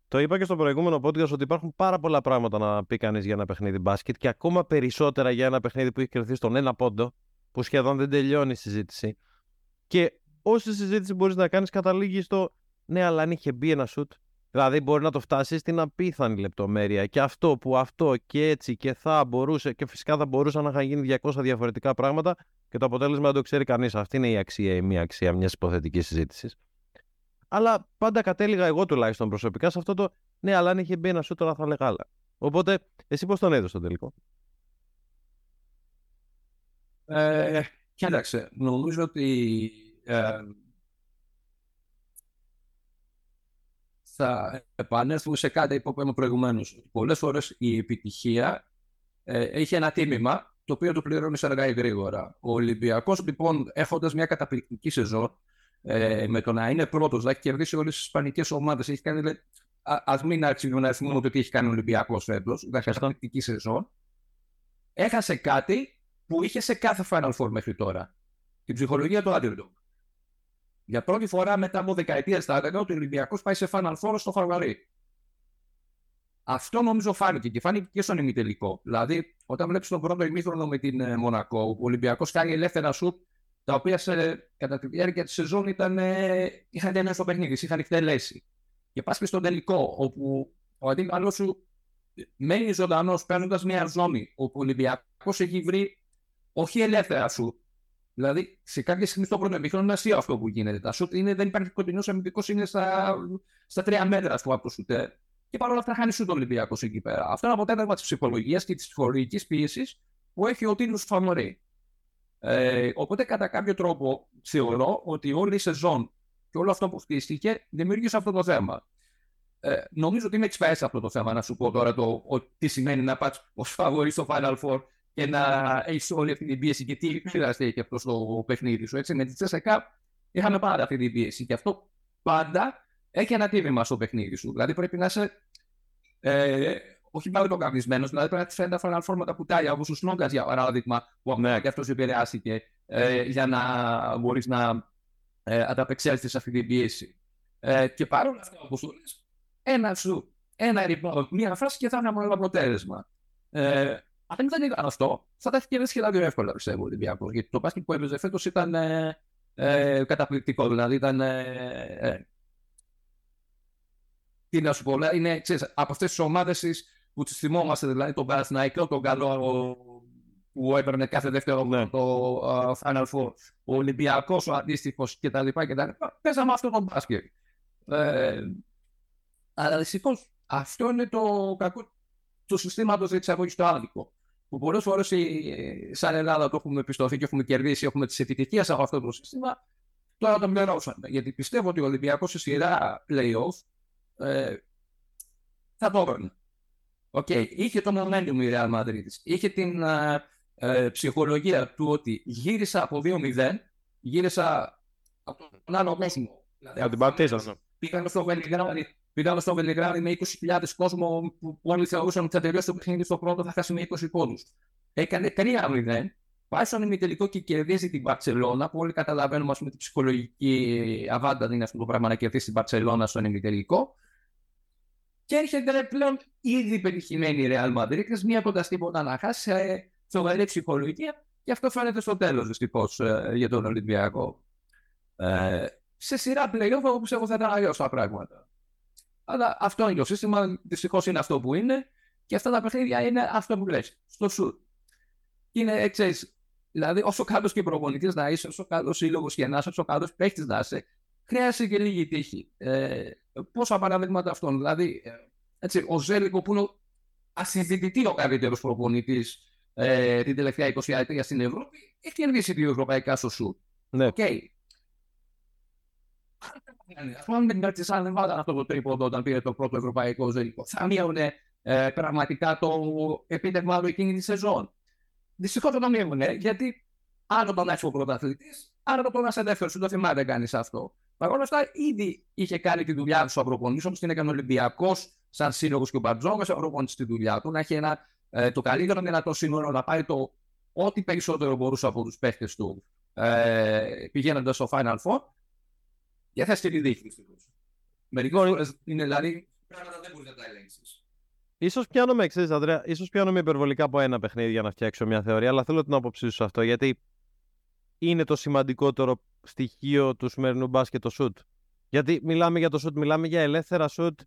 το είπα και στο προηγούμενο podcast ότι υπάρχουν πάρα πολλά πράγματα να πει κανείς για ένα παιχνίδι μπάσκετ και ακόμα περισσότερα για ένα παιχνίδι που έχει κρυφθεί στον ένα πόντο, που σχεδόν δεν τελειώνει η συζήτηση. Και όση συζήτηση μπορείς να κάνεις, καταλήγει στο ναι, αλλά αν είχε μπει ένα σουτ. Δηλαδή, μπορεί να το φτάσει στην απίθανη λεπτομέρεια. Και αυτό που αυτό και έτσι και θα μπορούσε, και φυσικά θα μπορούσαν να είχαν γίνει 200 διαφορετικά πράγματα και το αποτέλεσμα δεν το ξέρει κανείς. Αυτή είναι η αξία ή μία αξία μιας υποθετικής συζήτησης. Αλλά πάντα κατέληγα εγώ τουλάχιστον προσωπικά σε αυτό το ναι, αλλά αν είχε μπει ένα σουτ τώρα θα έλεγα άλλα. Οπότε, εσύ πώς τον έδωσε τον τελικό; Ε, κοίταξε, νομίζω ότι ε, θα επανέλθουμε σε κάτι που είπαμε προηγουμένως. Πολλές φορές η επιτυχία ε, έχει ένα τίμημα το οποίο το πληρώνεις αργά ή γρήγορα. Ο Ολυμπιακός, λοιπόν, έχοντας μια καταπληκτική σεζόν, ε, με το να είναι πρώτος, να έχει κερδίσει όλες τις ισπανικές ομάδες, έχει κάνει α μην αρχίσουμε να θυμούμε το τι έχει κάνει ο Ολυμπιακός φέτος, δεν καταπληκτική σεζόν. Έχασε κάτι που είχε σε κάθε Final Four μέχρι τώρα. Την ψυχολογία του underdog. Για πρώτη φορά μετά από δεκαετία θα έλεγα ότι ο Ολυμπιακός πάει σε Final Four στο Φαβαρή. Αυτό νομίζω φάνηκε και φάνηκε και στον ημιτελικό. Δηλαδή, όταν βλέπεις τον πρώτο ημίχρονο με την ε, Μονακό, ο Ολυμπιακός κάνει ελεύθερα σουτ, τα οποία σε, κατά τη διάρκεια της σεζόν ήταν, ε, είχαν ένα στο παιχνίδι, είχαν εκτελέσει. Και πας και στον τελικό, όπου ο αντίπαλο σου μένει ζωντανός παίρνοντας μια ζώνη, όπου ο Ολυμπιακός έχει βρει όχι ελεύθερα σου. Δηλαδή, σε κάποια στιγμή στο πρώτο ημίχρονο είναι αστείο αυτό που γίνεται. Τα σουτ είναι, δεν υπάρχει κοντινός αμυντικός, είναι στα, στα τρία μέτρα του από το σουτέρ και παρόλα αυτά χάνει σου το Ολυμπιακός εκεί πέρα. Αυτό είναι αποτέλεσμα της ψυχολογίας και της ψυχολογικής πίεσης που έχει ο Τίνος Φαμορή. Ε, οπότε, κατά κάποιο τρόπο, θεωρώ ότι όλη η σεζόν και όλο αυτό που χτίστηκε δημιούργησε αυτό το θέμα. Ε, νομίζω ότι είναι εξπέσει αυτό το θέμα να σου πω τώρα το, τι σημαίνει να πας ως φαβορή στο Final Four και να έχεις όλη αυτή την πίεση και τι χρειάζεται και αυτός στο παιχνίδι σου. Έτσι, με τη Τσέσσεκα είχαμε πάντα αυτή την πίεση και αυτό πάντα έχει ένα τίμημα στο παιχνίδι σου. Δηλαδή πρέπει να είσαι ε, όχι πάλι το καπνισμένο, δηλαδή πρέπει να τη φαίνεται αυτά φόρματα πουτάλια, όπως ο Σνόγκας για παράδειγμα, που ναι. και αυτός επηρεάστηκε ε, για να μπορείς να ε, ανταπεξέλθεις σε αυτή την πίεση. Ε, και παρόλα αυτά, όπως το λες, ένα σου, ένα ρηπό, μία φράση και θα είναι ένα αποτέλεσμα. Ε, αν δεν ήταν αυτό, θα τα έχει κερδίσει και τα δύο εύκολα, πιστεύω, ο Ολυμπιακός. Γιατί το μπάσκετ που έπαιζε φέτος ήταν ε, ε, καταπληκτικό. Δηλαδή ήταν ε, ε τι να σου πω, είναι ξέρεις, από αυτές τις ομάδες που τις θυμόμαστε, δηλαδή τον Παναθηναϊκό, τον καλό που έπαιρνε κάθε δεύτερο ναι. το uh, Final Four, ο Ολυμπιακός, ο αντίστοιχος κτλ. Παίζαμε αυτό το μπάσκετ. Ε, αλλά δυστυχώς αυτό είναι το κακό του συστήματος τη εισαγωγή στο άδικο. Που πολλές φορές σαν Ελλάδα το έχουμε πιστωθεί και έχουμε κερδίσει, έχουμε τις επιτυχίες από αυτό το σύστημα. Τώρα το πληρώσαμε. Γιατί πιστεύω ότι ο Ολυμπιακός σε σειρά playoff ε, θα το έπαιρνε. Okay. Είχε το momentum η Real Madrid. Είχε την ε, ε, ψυχολογία του ότι γύρισα από 2-0, γύρισα από τον άλλο κόσμο. Δηλαδή, από την Παρτίζα. Ναι. Πήγαμε στο Βελιγράδι, πήγαμε στο Βελιγράδι με 20.000 κόσμο που όλοι θεωρούσαν ότι θα τελειώσει το παιχνίδι στο πρώτο, θα χάσει με 20 πόντους. Έκανε 3-0, πάει στον ημιτελικό και κερδίζει την Παρσελώνα, που όλοι καταλαβαίνουμε με την ψυχολογική αβάντα είναι αυτό το πράγμα να κερδίσει την Παρσελώνα στον ημιτελικό. Και έρχεται πλέον ήδη πετυχημένη η Real Madrid, μία κοντά τίποτα να χάσει σε σοβαρή ψυχολογία, και αυτό φαίνεται στο τέλος δυστυχώς ε, για τον Ολυμπιακό. Ε, σε σειρά πλέον, όπως πιστεύω θα ήταν αλλιώ τα πράγματα. Αλλά αυτό είναι το σύστημα, δυστυχώς είναι αυτό που είναι, και αυτά τα παιχνίδια είναι αυτό που λες. Στο σουτ. Είναι, ξέρεις, δηλαδή, όσο καλός και προπονητής να είσαι, όσο καλός σύλλογος και να είσαι, όσο καλός παίχτης να είσαι, χρειάζεται και λίγη τύχη. Ε, πόσα παραδείγματα αυτών. Δηλαδή, ε, έτσι, ο Ζέλικο που είναι ο ο καλύτερος προπονητής ε, την τελευταία 20 ετία στην Ευρώπη, έχει κερδίσει δύο ευρωπαϊκά στο σουτ. Ναι. Okay. Αν δεν κρατήσαν, δεν βάλαν αυτό το τρίποδο όταν πήρε το πρώτο ευρωπαϊκό Ζέλικο. Θα μείωνε ε, πραγματικά το επίτευγμα του εκείνη τη σεζόν. Δυστυχώς δεν το μείωνε, γιατί άλλο τον έφυγε ο πρωταθλητής, άλλο τον είσαι δεύτερο, σου το θυμάται κάνει αυτό. Παρ' όλα αυτά, ήδη είχε κάνει τη δουλειά του ο προπονητής, όπως την έκανε ο Ολυμπιακός, σαν σύλλογος και ο Μπαρτζόγκα, ο προπονητής τη δουλειά του, να έχει ένα, ε, το καλύτερο δυνατό σύνολο, να πάρει το ό,τι περισσότερο μπορούσε από τους παίχτε του ε, πηγαίνοντας στο Final Four. Και θα στείλει δείχνει. Μερικέ φορέ είναι δηλαδή πράγματα δεν μπορείς να τα ελέγξεις. σω πιάνομαι, ξέρεις, Ανδρέα, ίσως πιάνομαι υπερβολικά από ένα παιχνίδι για να φτιάξω μια θεωρία, αλλά θέλω την άποψή σου σε αυτό, γιατί είναι το σημαντικότερο στοιχείο του σημερινού μπάσκετ το σουτ. Γιατί μιλάμε για το σουτ, μιλάμε για ελεύθερα σουτ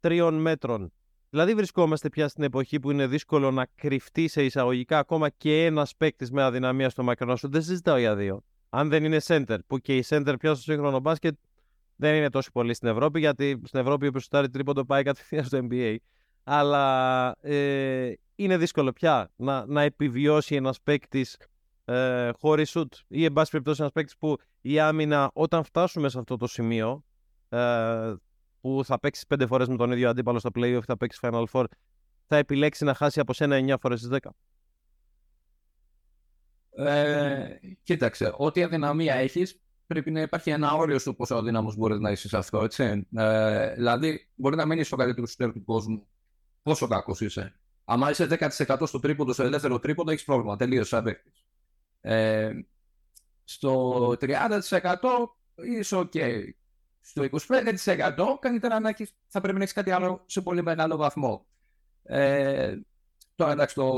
τριών μέτρων. Δηλαδή βρισκόμαστε πια στην εποχή που είναι δύσκολο να κρυφτεί σε εισαγωγικά ακόμα και ένας παίκτης με αδυναμία στο μακρινό σουτ. Δεν συζητάω για δύο. Αν δεν είναι center, που και η center πια στο σύγχρονο μπάσκετ δεν είναι τόσο πολύ στην Ευρώπη, γιατί στην Ευρώπη ο σουτάρει τρίποντο πάει κατευθείαν στο NBA. Αλλά ε, είναι δύσκολο πια να, να επιβιώσει ένας παίκτης ε, χωρίς σουτ ή εν πάση περιπτώσει ένας παίκτης που η άμυνα όταν φτάσουμε σε αυτό το σημείο ε, που θα παίξει πέντε φορές με τον ίδιο αντίπαλο στο playoff, θα παίξει Final Four, θα επιλέξει να χάσει από σένα 9 φορές στις 10. Ε, κοίταξε, ό,τι αδυναμία έχεις, πρέπει να υπάρχει ένα όριο στο πόσο αδύναμος μπορείς να είσαι σε αυτό. Έτσι. Ε, δηλαδή, μπορεί να μείνεις στο καλύτερο σουτέρ του κόσμου. Πόσο κακός είσαι. Αν είσαι 10% στο τρίποντο, στο ελεύθερο τρίποντο, έχεις πρόβλημα. Τελείω σαν ε, στο 30% είσαι OK. Στο 25% καλύτερα να έχεις, θα πρέπει να έχεις κάτι άλλο σε πολύ μεγάλο βαθμό. Ε, τώρα εντάξει, το,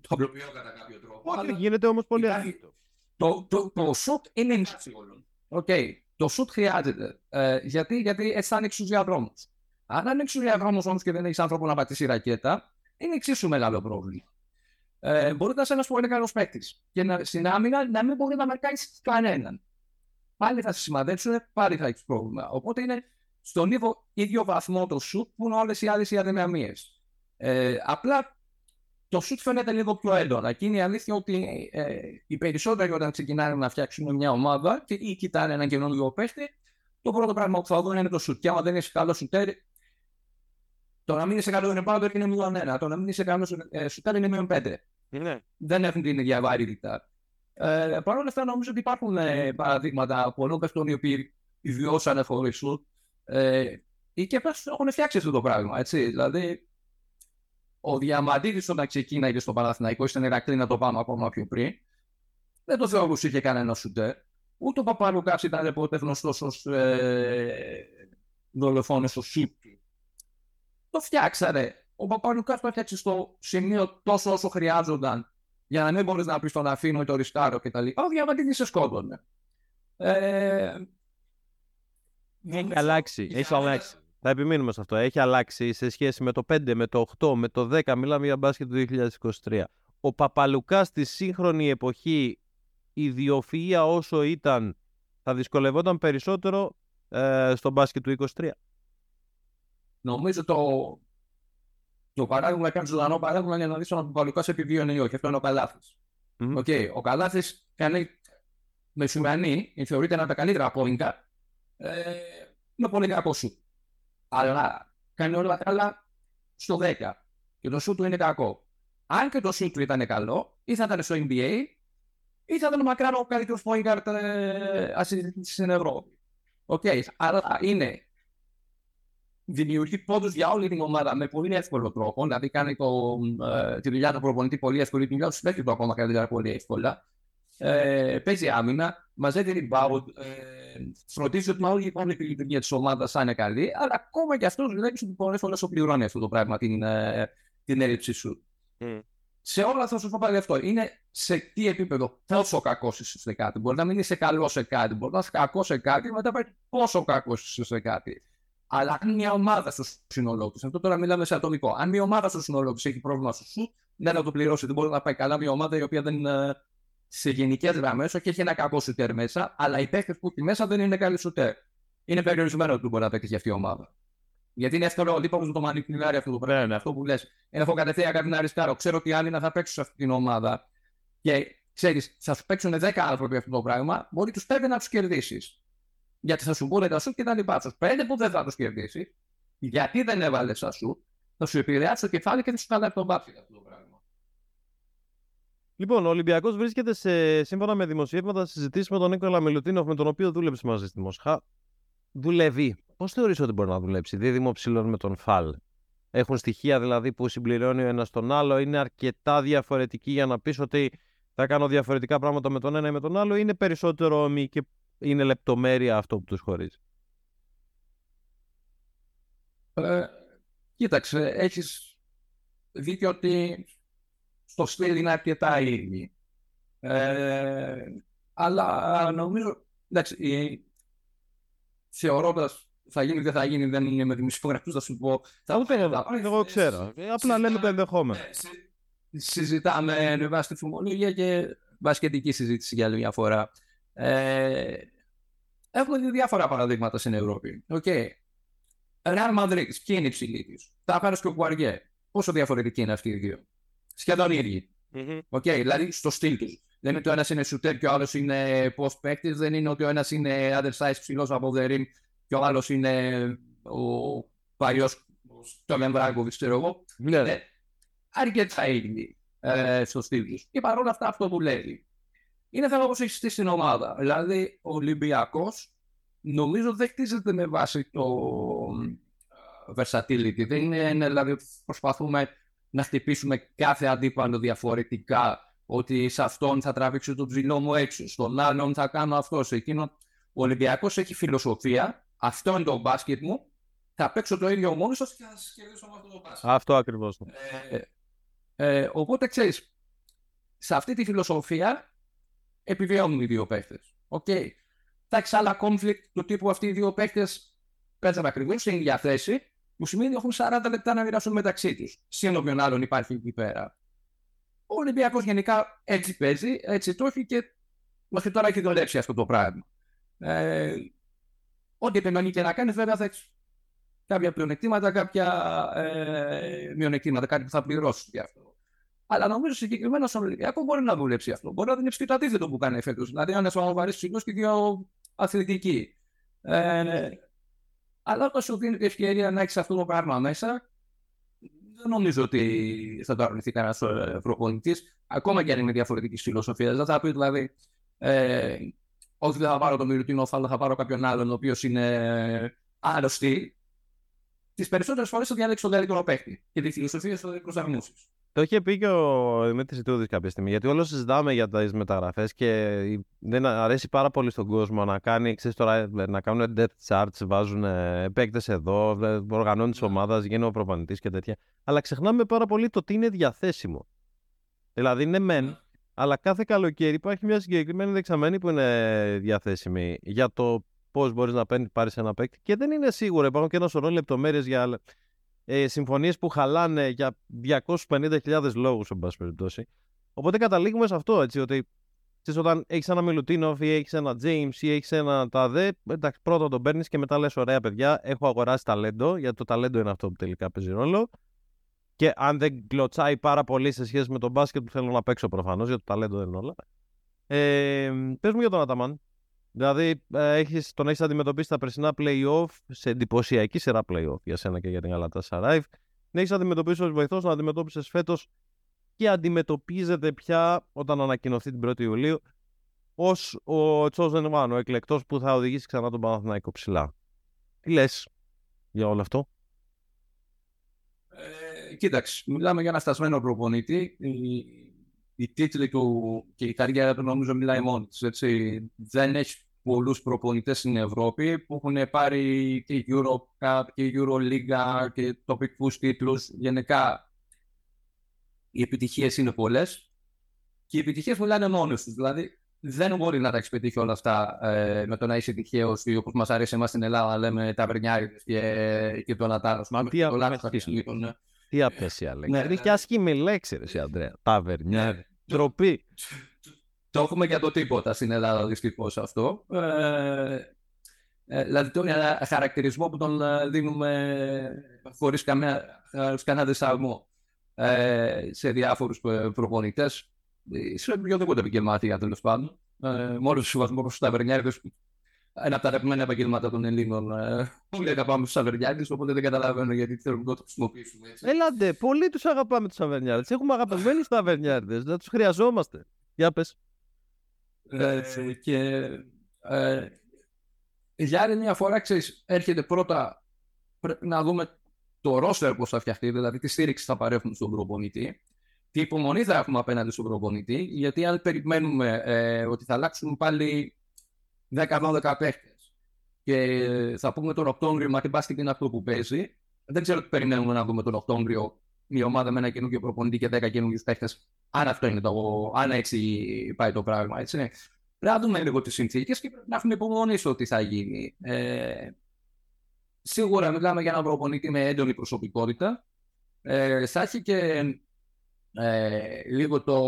το απλοποιώ κατά κάποιο τρόπο. Όχι, γίνεται όμως πολύ άδικο. Το, το, το shoot είναι όλων. Okay. Το shoot χρειάζεται. Ε, γιατί, γιατί έτσι θα ανοίξει διαδρόμου. Αν ανοίξει διαδρόμου όμως και δεν έχεις άνθρωπο να πατήσει ρακέτα, είναι εξίσου μεγάλο πρόβλημα. Ε, μπορεί να είσαι ένας πολύ καλός παίκτης και να, στην άμυνα να μην μπορεί να μερκάει κανέναν. Πάλι θα σε σημαδέψουν, πάλι θα έχεις πρόβλημα. Οπότε είναι στον ίδιο, ίδιο βαθμό το σουτ που είναι όλες οι άλλες οι αδυναμίες. Ε, απλά το σουτ φαίνεται λίγο πιο έντονα. Και είναι η αλήθεια ότι ε, οι περισσότεροι όταν ξεκινάνε να φτιάξουν μια ομάδα και ή κοιτάνε έναν καινούργιο παίχτη, το πρώτο πράγμα που θα δουν είναι το σουτ. Και άμα δεν είσαι καλός σουτέρ, το να μην είσαι καλός είναι πάνω είναι μείον ένα. Το να μην είσαι καλός ε, σουτέρ είναι μείον πέντε. Ναι. Δεν έχουν την ίδια βαρύτητα. Ε, Παρ' όλα αυτά, νομίζω ότι υπάρχουν ε, παραδείγματα πολλών παιχτών οι οποίοι βιώσανε χωρίς σουτ ε, ή και έχουν φτιάξει αυτό το πράγμα. Έτσι. Δηλαδή, ο Διαμαντίδης όταν ξεκίναγε στο Παναθηναϊκό, ήταν Ηρακλή να το πάμε ακόμα πιο πριν, δεν το θεωρούσε είχε κανένα σουτέρ. Ούτε ο Παπαλουκάς ήταν ποτέ γνωστός ως ε, δολοφόνος στο Σίπτη. Το φτιάξανε. Ο Παπαλουκάς το έφτιαξε στο σημείο τόσο όσο χρειάζονταν για να μην μπορείς να πεις τον αφήνω ή το ρισκάρω κτλ. Ο Διαμαντίδης σε σκότωνε. Ε, έχει αλλάξει. Έχει αλλάξει. Θα επιμείνουμε σε αυτό. Έχει αλλάξει σε σχέση με το 5, με το 8, με το 10. Μιλάμε για μπάσκετ του 2023. Ο Παπαλουκάς στη σύγχρονη εποχή, η διοφυΐα όσο ήταν, θα δυσκολευόταν περισσότερο ε, στο μπάσκετ του 23. Νομίζω το, το παράδειγμα, κάνει ζωντανό παράδειγμα για να δεις τον Παπαλουκάς σε επιβίωνε ή όχι. Αυτό είναι ο Καλάθης. Mm-hmm. Okay. Ο Καλάθης κάνει μεσημερινή, θεωρείται ένα από τα καλύτερα πόνικα, ε, με πολύ κακός σου αλλά κάνει όλα τα άλλα στο 10 και το σου του είναι κακό. Αν και το σου του ήταν καλό, ή θα ήταν στο NBA, ή θα ήταν μακράν ο καλύτερος point guard ε, στην Ευρώπη. Οκ, okay. αλλά είναι δημιουργεί πόντους για όλη την ομάδα με πολύ εύκολο τρόπο. Δηλαδή κάνει το, ε, τη δουλειά του προπονητή πολύ εύκολη, τη δουλειά του συμπέκτη του ακόμα καλύτερα πολύ εύκολα. Ε, παίζει άμυνα, μαζεύει rebound, ε, φροντίζει ότι μάλλον λοιπόν η λειτουργία της ομάδας θα είναι καλή, αλλά ακόμα και αυτός βλέπει ότι πολλές φορές σου πληρώνει αυτό το πράγμα την, ε, την έλλειψη σου. Mm. Σε όλα θα σου πω πάλι αυτό. Είναι σε τι επίπεδο πόσο κακός είσαι σε κάτι. Μπορεί να μην είσαι καλός σε κάτι, μπορεί να είσαι κακός σε κάτι, μετά πάει πόσο κακός είσαι σε κάτι. Αλλά αν μια ομάδα στο σύνολό της, αυτό τώρα μιλάμε σε ατομικό, αν μια ομάδα στο σύνολό της έχει πρόβλημα στο σου, δεν θα το πληρώσει. Δεν μπορεί να πάει καλά μια ομάδα η οποία δεν, ε, σε γενικές γραμμές, όχι έχει ένα κακό σουτέρ μέσα, αλλά οι παίκτες που έχει μέσα δεν είναι καλοί σουτέρ. Είναι περιορισμένο ότι μπορεί να παίξει για αυτή η ομάδα. Γιατί είναι εύκολο ο τύπο να το μανιπουλάρει αυτό το πράγμα. Αυτό που λες. Έχω κατευθείαν κάτι να ρισκάρω. Ξέρω ότι άλλοι να θα παίξουν σε αυτή την ομάδα. Και ξέρεις, θα σου παίξουν 10 άνθρωποι αυτό το πράγμα, μπορεί τους πέντε να τους κερδίσεις. Γιατί θα σου πούνε τα σου και τα λοιπά. Τους πέντε που δεν θα τους κερδίσει, γιατί δεν έβαλες τα σου, θα σου επηρεάσει το κεφάλι και θα σου κάνει τον αυτό το πράγμα. Λοιπόν, ο Ολυμπιακός βρίσκεται σε, σύμφωνα με δημοσιεύματα συζητήσεις με τον Νίκολα Μιλουτίνοφ, με τον οποίο δούλεψε μαζί στη Μοσχά. Δουλεύει. Πώς θεωρείς ότι μπορεί να δουλέψει, δίδυμο ψηλών με τον Φαλ; Έχουν στοιχεία δηλαδή που συμπληρώνει ο ένας τον άλλο, είναι αρκετά διαφορετικοί για να πεις ότι θα κάνω διαφορετικά πράγματα με τον ένα ή με τον άλλο, είναι περισσότερο ομοί και είναι λεπτομέρεια αυτό που τους χωρίζει; Ε, κοίταξε, έχεις δίκιο ότι στο στυλ είναι αρκετά ίδιοι. Ε, αλλά νομίζω, εντάξει, θεωρώντας θα γίνει, δεν θα γίνει, δεν είναι με τη μισογραφή, θα σου πω. Θα το εγώ ξέρω. Ε, απλά λέμε το ενδεχόμενο. Ε, συζητάμε με βάση τη φημολογία και βασικετική συζήτηση για άλλη μια φορά. Ε, έχουμε δει διάφορα παραδείγματα στην Ευρώπη. Okay. Real Madrid, ποιοι είναι οι ψηλοί τη. Τα και ο Κουαριέ. Πόσο διαφορετικοί είναι αυτοί οι δύο; Σχεδόν οι ίδιοι. Mm-hmm. Okay, δηλαδή στο στυλ τους. Δεν είναι ότι ο ένας είναι shooter και ο άλλος είναι post παίκτης. Δεν είναι ότι ο ένας είναι undersize ψηλός από the και ο άλλος είναι ο παλιός στο Μεμβράγκοβιτ, ξέρω εγώ. Ναι. Ε, αρκετά ίδιοι ε, στο στυλ τους. Και παρόλα αυτά αυτό δουλεύει. είναι θέμα πώς έχεις στήσει την ομάδα. Δηλαδή, ο Ολυμπιακός νομίζω δεν χτίζεται με βάση το ε, versatility. Δεν είναι, δηλαδή, προσπαθούμε να χτυπήσουμε κάθε αντίπαλο διαφορετικά. Ότι σε αυτόν θα τραβήξω τον ψηλό μου έξω, στον άλλον θα κάνω αυτό, σε εκείνο. Ο Ολυμπιακός έχει φιλοσοφία, αυτό είναι το μπάσκετ μου, θα παίξω το ίδιο μόνος σας και θα σας κερδίσω με αυτό το μπάσκετ. Αυτό ακριβώς. Ε, ε, οπότε ξέρεις, σε αυτή τη φιλοσοφία επιβιώνουν οι δύο παίχτε. Okay. Θα έχει άλλα conflict του τύπου αυτοί οι δύο παίχτε παίζουν ακριβώς στην ίδια θέση, που σημαίνει ότι έχουν 40 λεπτά να μοιράσουν μεταξύ τους. Συν όποιον άλλον υπάρχει εκεί πέρα. Ο Ολυμπιακός γενικά έτσι παίζει, έτσι το έχει και μέχρι τώρα έχει δουλέψει αυτό το πράγμα. Ε, ό,τι επιμονή και να κάνει, βέβαια θα έχει κάποια πλεονεκτήματα, κάποια ε, μειονεκτήματα, κάτι που θα πληρώσει γι' αυτό. Αλλά νομίζω συγκεκριμένα στον Ολυμπιακό μπορεί να δουλέψει αυτό. Μπορεί να δουλέψει και το αντίθετο που κάνει φέτος. Δηλαδή, να είναι σοβαρή ψηλό και δύο αθλητικοί. Ε, αλλά όταν σου δίνει την ευκαιρία να έχεις αυτό το πράγμα μέσα, δεν νομίζω ότι θα το αρνηθεί κανένας ε, προπονητής, ακόμα και αν είναι διαφορετικής φιλοσοφίας. Δεν θα πει δηλαδή, ε, όχι δεν θα πάρω τον Μιλουτίνο, αλλά θα πάρω κάποιον άλλον ο οποίος είναι άρρωστη. Τις περισσότερες φορές θα διάλεξει τον καλύτερο παίκτη και τη φιλοσοφία θα προσαρμόσεις. Το είχε πει και ο Δημήτρης Ιτούδης κάποια στιγμή. Γιατί όλο συζητάμε για τις μεταγραφές και δεν αρέσει πάρα πολύ στον κόσμο να κάνει, ξέρεις, τώρα, να κάνουν death charts, βάζουν παίκτες εδώ, οργανώνεις τη ναι. ομάδα, γίνει ο προπανητή και τέτοια. Αλλά ξεχνάμε πάρα πολύ το τι είναι διαθέσιμο. Δηλαδή είναι μεν, ναι. αλλά κάθε καλοκαίρι υπάρχει μια συγκεκριμένη δεξαμένη που είναι διαθέσιμη για το πώς μπορείς να πάρεις ένα παίκτη. Και δεν είναι σίγουρο. Υπάρχουν και ένα σωρό λεπτομέρειες για ε, συμφωνίες που χαλάνε για 250.000 λόγους, εν πάση περιπτώσει. Οπότε καταλήγουμε σε αυτό, έτσι, ότι ξέρεις, όταν έχεις ένα Μιλουτίνοφ ή έχεις ένα James ή έχεις ένα Ταδέ, εντάξει, πρώτα τον παίρνεις και μετά λες: Ωραία, παιδιά, έχω αγοράσει ταλέντο, γιατί το ταλέντο είναι αυτό που τελικά παίζει ρόλο. Και αν δεν κλωτσάει πάρα πολύ σε σχέση με τον μπάσκετ που θέλω να παίξω προφανώς, γιατί το ταλέντο δεν είναι όλα. Ε, πες μου για τον Αταμάν. Δηλαδή, ε, έχεις, τον έχεις αντιμετωπίσει στα περσινά playoff σε εντυπωσιακή σειρά playoff για σένα και για την Γαλατά Σαράιβ. Να έχεις αντιμετωπίσει ως βοηθός, να αντιμετώπισες φέτος και αντιμετωπίζεται πια όταν ανακοινωθεί την 1η Ιουλίου ως ο Chosen One, ο εκλεκτός που θα οδηγήσει ξανά τον Παναθηναϊκό ψηλά. Τι λες για όλο αυτό; Ε, κοίταξε, μιλάμε για ένα στασμένο προπονητή. Οι, οι τίτλοι του και η καριέρα του νομίζω μιλάει μόνη της. Δεν έχει πολλούς προπονητές στην Ευρώπη που έχουν πάρει και Eurocup και Euroliga και τοπικούς τίτλους. Γενικά οι επιτυχίες είναι πολλές και οι επιτυχίες μιλάνε μόνοι τους. Δηλαδή δεν μπορεί να τα έχεις πετύχει όλα αυτά ε, με το να είσαι τυχαίος ή όπως μας αρέσει εμάς στην Ελλάδα να λέμε τα και, και τον Ατάρο. Μα τι απέσια. Τι απέσια λέξη. Ναι, είναι και άσχημη λέξη, ρε Αντρέα. Ταβερνιάρι. Τροπή. Το έχουμε για το τίποτα στην Ελλάδα δυστυχώς αυτό. Ε, ε, δηλαδή το είναι ένα χαρακτηρισμό που τον ε, δίνουμε χωρίς κανένα δισταγμό ε, σε διάφορους προπονητές σε οποιοδήποτε επαγγελματία τέλος πάντων. Ε, Μόνο στου βαθμούς όπω τα Βερνιάριδες, ένα από τα αγαπημένα επαγγέλματα των Ελλήνων. Όλοι αγαπάμε τους Αβερνιάριδε, οπότε δεν καταλαβαίνω γιατί θέλουμε να το χρησιμοποιήσουμε έτσι. Ελάτε, πολλοί τους αγαπάμε τους Αβερνιάριδε. Έχουμε αγαπημένους του Αβερνιάριδε, δεν τους χρειαζόμαστε. Για πες. Ε, και ε, για άλλη μια φορά, ξέρεις, έρχεται πρώτα πρέπει να δούμε το ρόστερ πώς θα φτιαχτεί, δηλαδή τι στήριξη θα παρέχουμε στον προπονητή, τι υπομονή θα έχουμε απέναντι στον προπονητή, γιατί αν περιμένουμε ε, ότι θα αλλάξουν πάλι 10-12 παίχτες και θα πούμε τον Οκτώβριο, μα την μπάσκετ είναι αυτό που παίζει, δεν ξέρω τι περιμένουμε να δούμε τον Οκτώβριο μια ομάδα με ένα καινούργιο προπονητή και 10 καινούργιους παίχτες αν αυτό είναι το, αν έτσι πάει το πράγμα, έτσι. Ναι. Πρέπει να δούμε λίγο τις συνθήκες και να έχουμε υπομονής στο τι θα γίνει. Ε, σίγουρα μιλάμε για έναν προπονητή με έντονη προσωπικότητα. Ε, θα έχει και ε, λίγο το,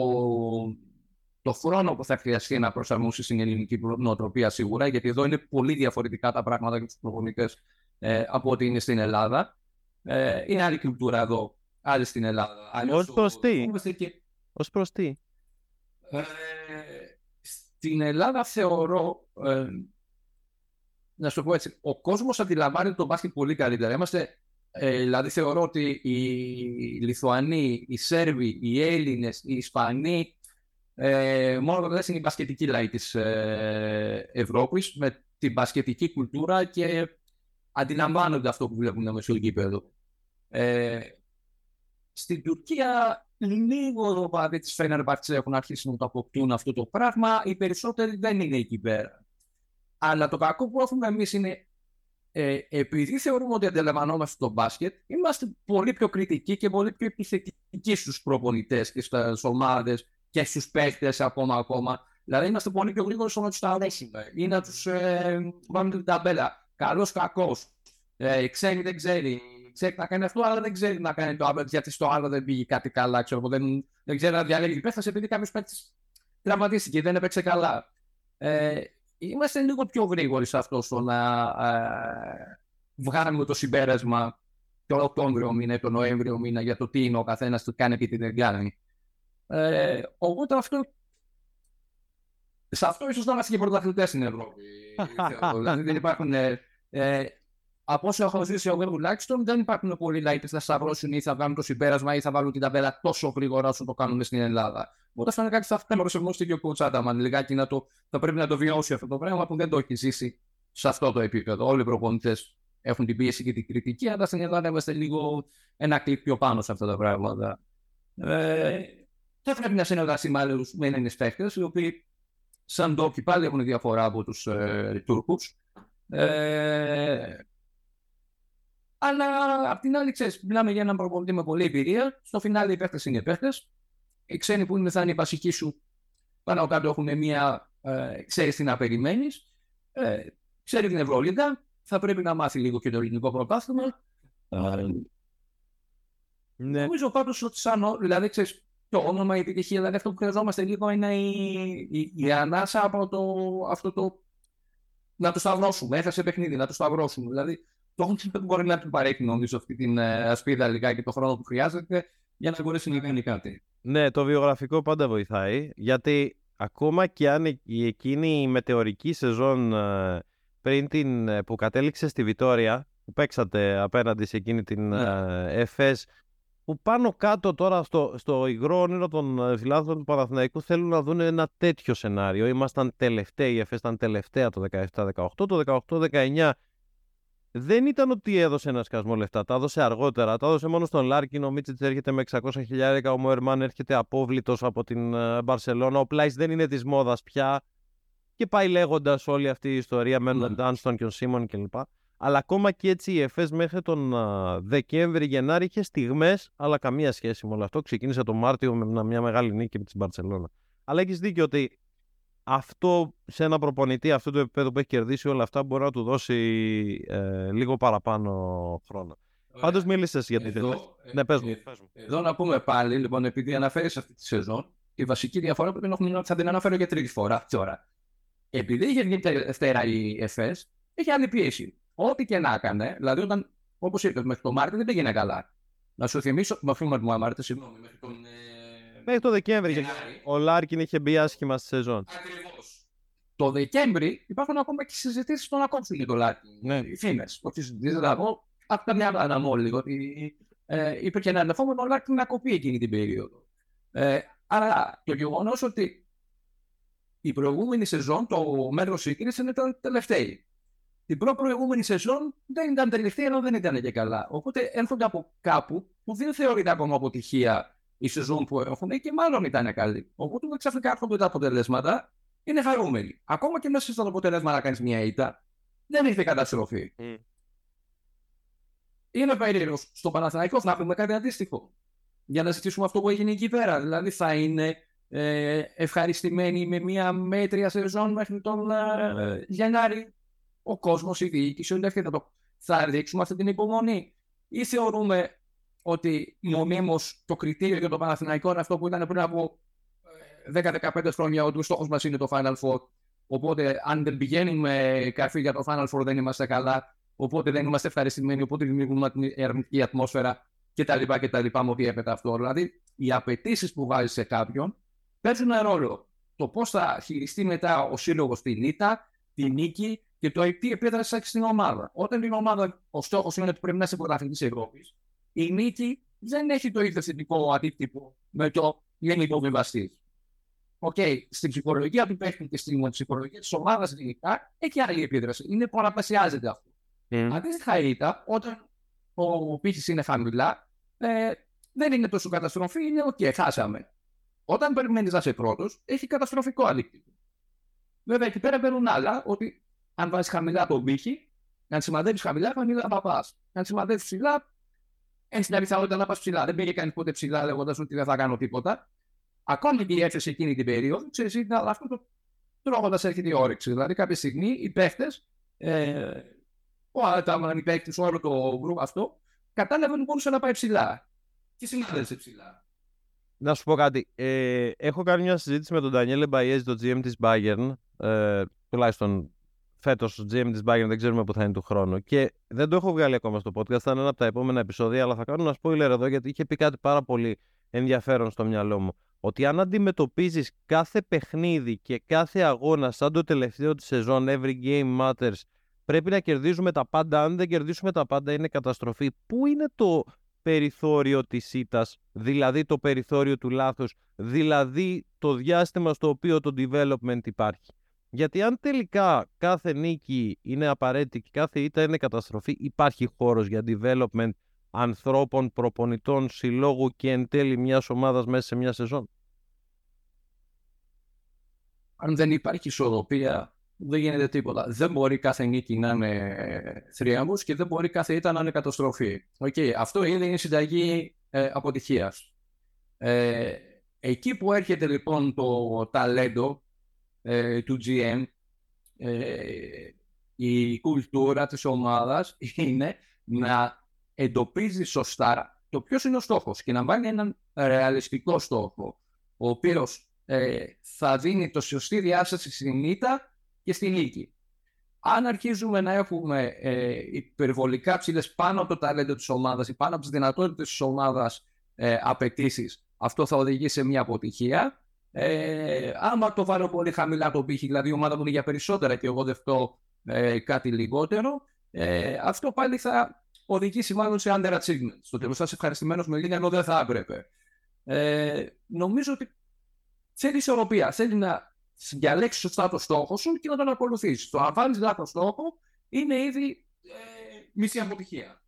το χρόνο που θα χρειαστεί να προσαρμόσει στην ελληνική νοοτροπία σίγουρα, γιατί εδώ είναι πολύ διαφορετικά τα πράγματα για τους προπονητές ε, από ό,τι είναι στην Ελλάδα. Ε, είναι άλλη κουλτούρα εδώ, άλλη στην Ελλάδα. Ω προς τι; Ως προς τι; Ε, στην Ελλάδα θεωρώ, ε, να σου πω έτσι, ο κόσμος αντιλαμβάνεται τον μπάσκετ πολύ καλύτερα. Είμαστε, ε, δηλαδή θεωρώ ότι οι Λιθουανοί, οι Σέρβοι, οι Έλληνες, οι Ισπανοί Ε, μόνο το είναι η μπασκετική λαϊκή της ε, Ευρώπης με την μπασκετική κουλτούρα και αντιλαμβάνονται αυτό που βλέπουν με στο γήπεδο. Ε, στην Τουρκία λίγο το παδί της Φένερμπαρτς έχουν αρχίσει να το αποκτούν αυτό το πράγμα. Οι περισσότεροι δεν είναι εκεί πέρα. Αλλά το κακό που έχουμε εμείς είναι ε, επειδή θεωρούμε ότι αντιλαμβανόμαστε το μπάσκετ, είμαστε πολύ πιο κριτικοί και πολύ πιο επιθετικοί στους προπονητές και στις ομάδες και στους παίχτε ακόμα ακόμα. Δηλαδή είμαστε πολύ πιο γρήγοροι στο να του τα αρέσουμε ή να τους ε, βάλουμε την ταμπέλα. Καλός, κακός. Ε, ξέρει, δεν ξέρει. Ξέρει να κάνει αυτό, αλλά δεν ξέρει να κάνει το άλλο γιατί στο άλλο δεν πήγε κάτι καλά. Ξέρω, δεν, δεν ξέρει να διαλέγει πέφτα επειδή κάποιος παίκτης τραυματίστηκε, δεν έπαιξε καλά. Ε, είμαστε λίγο πιο γρήγοροι σε αυτό στο να ε, βγάλουμε το συμπέρασμα το Οκτώβριο μήνα ή το Νοέμβριο μήνα για το τι είναι ο καθένας, το κάνει και τι δεν κάνει. Ε, οπότε αυτό. Σε αυτό ίσως να είμαστε και πρωταθλητές στην Ευρώπη. <laughs> δηλαδή δεν υπάρχουν. Ε, ε, από όσο έχω ζήσει εγώ τουλάχιστον, δεν υπάρχουν πολλοί λαϊκοί που θα σταυρώσουν ή θα βγάλουν το συμπέρασμα ή θα βάλουν την ταμπέλα τόσο γρήγορα όσο το κάνουμε στην Ελλάδα. Οπότε αυτό είναι κάτι που θα θέλουμε προσεγγίσει στο ίδιο κοτσάταμαν. Λιγάκι να το, θα πρέπει να το βιώσει αυτό το πράγμα που δεν το έχει ζήσει σε αυτό το επίπεδο. Όλοι οι προπονητές έχουν την πίεση και την κριτική, αλλά στην Ελλάδα είμαστε λίγο ένα κλικ πιο πάνω σε αυτά τα πράγματα. Ε, θα πρέπει να συνεργαστεί με άλλους με Έλληνε παίχτε, οι οποίοι σαν τόποι πάλι έχουν διαφορά από τους ε, Τούρκους. Ε, αλλά απ' την άλλη, ξέρεις, μιλάμε για έναν προπονητή με πολλή εμπειρία. Στο φινάλι οι παίχτες είναι παίχτες. Οι ξένοι που είναι, θα είναι οι βασικοί σου πάνω κάτω έχουν μια. Ε, ξέρεις τι να περιμένεις. Ε, ξέρει την Ευρωλίγα. Θα πρέπει να μάθει λίγο και το ελληνικό πρωτάθλημα. Ναι. Νομίζω πάντω ότι σαν. Δηλαδή, ξέρεις, το όνομα, η επιτυχία, δηλαδή αυτό που χρειαζόμαστε λίγο είναι η, η, η ανάσα από το, αυτό το. Να το σταυρώσουμε. Έφτασε παιχνίδι, να το σταυρώσουμε. Δηλαδή, το δεν μπορεί να του παρέχει νομίζω αυτή την ε, ασπίδα λιγάκι και το χρόνο που χρειάζεται για να μπορέσει να κάνει κάτι. Ναι, το βιογραφικό πάντα βοηθάει γιατί ακόμα και αν η εκείνη η μετεωρική σεζόν ε, πριν την ε, που κατέληξε στη Βιτόρια που παίξατε απέναντι σε εκείνη την ναι. ΕΦΕΣ που πάνω κάτω τώρα στο, στο υγρό όνειρο των φιλάθλων του Παναθηναϊκού θέλουν να δουν ένα τέτοιο σενάριο. Ήμασταν τελευταίοι, η ΕΦΕΣ ήταν τελευταία το 17-18, το 18-19 δεν ήταν ότι έδωσε ένα σκασμό λεφτά. Τα έδωσε αργότερα. Τα έδωσε μόνο στον Λάρκιν. Ο Μίτσιτς έρχεται με 600 χιλιάρικα. Ο Μοερμάν έρχεται απόβλητος από την ε, Μπαρσελόνα. Ο Πλάις δεν είναι της μόδας πια. Και πάει λέγοντας όλη αυτή η ιστορία με τον Ντάνστον και τον Σίμον κλπ. Αλλά ακόμα και έτσι η ΕΦΕΣ μέχρι τον Δεκέμβρη-Γενάρη είχε στιγμές, αλλά καμία σχέση με όλο αυτό. Ξεκίνησε τον Μάρτιο με μια μεγάλη νίκη με τη Μπαρσελόνα. Αλλά έχεις δίκιο ότι αυτό σε ένα προπονητή αυτού του επίπεδου που έχει κερδίσει όλα αυτά μπορεί να του δώσει ε, λίγο παραπάνω χρόνο. Πάντως μίλησες για την εδώ, ναι, πες μου, πες μου. Εδώ να πούμε πάλι, λοιπόν, επειδή αναφέρεις αυτή τη σεζόν, η βασική διαφορά που είναι ότι θα την αναφέρω για τρίτη φορά τώρα. Επειδή είχε βγει τελευταία η ΕΦΕΣ, είχε άλλη πίεση. Ό,τι και να έκανε, δηλαδή όταν, όπως είπες, μέχρι το Μάρτιο δεν πήγαινε καλά. Να σου θυμίσω, με αφήνουμε το Μάρτιο, συγγνώμη, μέχρι τον ε, Μέχρι το Δεκέμβρη. Ο Λάρκιν είχε μπει άσχημα στη σεζόν. Ακριβώς. Το Δεκέμβρη υπάρχουν ακόμα και συζητήσεις στον ακόμη για τον Λάρκιν. Ναι. Οι φήμες. Όχι συζητήσεις, δηλαδή από τα μια αναμόλυ. Ότι δηλαδή, ε, υπήρχε ένα ενδεχόμενο ο Λάρκιν να κοπεί εκείνη την περίοδο. Ε, άρα το γεγονός ότι η προηγούμενη σεζόν το μέρος σύγκρισης ήταν τελευταία. Την προ-προηγούμενη σεζόν δεν ήταν τελευταία, ενώ δεν ήταν και καλά. Οπότε έρχονται από κάπου που δεν θεωρείται ακόμα αποτυχία η σεζόν που έχουν και μάλλον ήταν καλή. Οπότε ξαφνικά έρχονται τα αποτελέσματα, είναι χαρούμενοι. Ακόμα και μέσα στο αποτέλεσμα να κάνεις μια ήττα, δεν έχει καταστροφή. Mm. Είναι περίεργο στο Παναθηναϊκό να έχουμε κάτι αντίστοιχο. Για να ζητήσουμε αυτό που έγινε εκεί πέρα. Δηλαδή θα είναι ε, ευχαριστημένοι με μια μέτρια σεζόν μέχρι τον ε, Γενάρη. Ο κόσμος, η διοίκηση, όλοι αυτοί θα, το, θα δείξουμε αυτή την υπομονή. Ή θεωρούμε ότι νομίμω το κριτήριο για το Παναθηναϊκό είναι αυτό που ήταν πριν από 10-15 ε, χρόνια, ότι ο στόχος μας είναι το Final Four. Οπότε, αν δεν πηγαίνουμε καρφί για το Final Four, δεν είμαστε καλά. Οπότε δεν είμαστε ευχαριστημένοι. Οπότε δημιουργούμε την αρνητική ατμόσφαιρα κτλ. κτλ. Με ό,τι έπεται αυτό. Δηλαδή, οι απαιτήσεις που βάζει σε κάποιον παίζουν ένα ρόλο. Το πώς θα χειριστεί μετά ο σύλλογος την ήττα, τη νίκη και το τι επίδραση έχει στην ομάδα. Όταν την ομάδα, ο στόχος είναι ότι πρέπει να είσαι πρωταθλητής Ευρώπης, η νίκη δεν έχει το ίδιο θετικό αντίκτυπο με το γενικό βιβαστή. okay, στην ψυχολογία του παίχτη και στην ψυχολογία της ομάδας γενικά έχει άλλη επίδραση. Είναι πολλαπλασιάζεται αυτό. Mm. Αντίστοιχα, ήταν όταν ο πήχης είναι χαμηλά, ε, δεν είναι τόσο καταστροφή, είναι OK, okay, χάσαμε. Όταν περιμένεις να είσαι πρώτος, έχει καταστροφικό αντίκτυπο. Βέβαια, εκεί πέρα μπαίνουν άλλα ότι αν βάζεις χαμηλά τον πήχη, αν σημαδεύεις χαμηλά, χαμηλά θα πας. Αν σημαδεύεις ψηλά, έχει την πιθανότητα να πας ψηλά. Δεν πήγε κανείς ποτέ ψηλά λέγοντας ότι δεν θα κάνω τίποτα. Ακόμη και η έφεση εκείνη την περίοδο, ξέρεις, αλλά αυτό το τρώγοντας έρχεται η όρεξη. Δηλαδή, κάποια στιγμή οι παίχτες, ε, οι παίχτες, όλο το γκρουπ αυτό, κατάλαβαν ότι μπορούσε να πάει ψηλά. Και συνάδελφε ψηλά. Να σου πω κάτι. Ε, έχω κάνει μια συζήτηση με τον Ντανιέλε Μπαϊέζ, το GM της Bayern. Ε, τουλάχιστον φέτος ο GM της Bayern, δεν ξέρουμε πού θα είναι του χρόνου. Και δεν το έχω βγάλει ακόμα στο podcast. Θα είναι ένα από τα επόμενα επεισόδια, αλλά θα κάνω ένα spoiler εδώ γιατί είχε πει κάτι πάρα πολύ ενδιαφέρον στο μυαλό μου. Ότι αν αντιμετωπίζεις κάθε παιχνίδι και κάθε αγώνα σαν το τελευταίο της σεζόν, every game matters, πρέπει να κερδίζουμε τα πάντα. Αν δεν κερδίσουμε τα πάντα, είναι καταστροφή. Πού είναι το περιθώριο της ήττας, δηλαδή το περιθώριο του λάθους, δηλαδή το διάστημα στο οποίο το development υπάρχει; Γιατί αν τελικά κάθε νίκη είναι απαραίτητη και κάθε ήττα είναι καταστροφή, υπάρχει χώρος για development ανθρώπων, προπονητών, συλλόγου και εν τέλει μιας ομάδας μέσα σε μια σεζόν; Αν δεν υπάρχει ισορροπία, δεν γίνεται τίποτα. Δεν μπορεί κάθε νίκη να είναι θρίαμβος και δεν μπορεί κάθε ήττα να είναι καταστροφή. Okay. Αυτό είναι η συνταγή ε, αποτυχίας. Ε, εκεί που έρχεται λοιπόν το ταλέντο ε, του GM, ε, η κουλτούρα της ομάδας <laughs> είναι να εντοπίζει σωστά το ποιος είναι ο στόχος και να βάλει έναν ρεαλιστικό στόχο, ο οποίος ε, θα δίνει το σωστή διάσταση στην ήττα και στη νίκη. Αν αρχίζουμε να έχουμε ε, υπερβολικά ψηλές πάνω από το ταλέντο της ομάδας ή πάνω από τις δυνατότητες της ομάδας ε, απαιτήσεις, αυτό θα οδηγήσει σε μια αποτυχία. Ε, άμα το βάλω πολύ χαμηλά το πύχη, δηλαδή η ομάδα μου είναι για περισσότερα και εγώ δεχτώ ε, κάτι λιγότερο, ε, αυτό πάλι θα οδηγήσει μάλλον σε underachievement. Στο τέλος θα είσαι ευχαριστημένος με λίγα ενώ δεν θα έπρεπε. Ε, νομίζω ότι θέλει ισορροπία. Θέλει να διαλέξεις σωστά το στόχο σου και να τον ακολουθήσεις. Το να βάλεις λάθος στόχο είναι ήδη ε, μισή αποτυχία.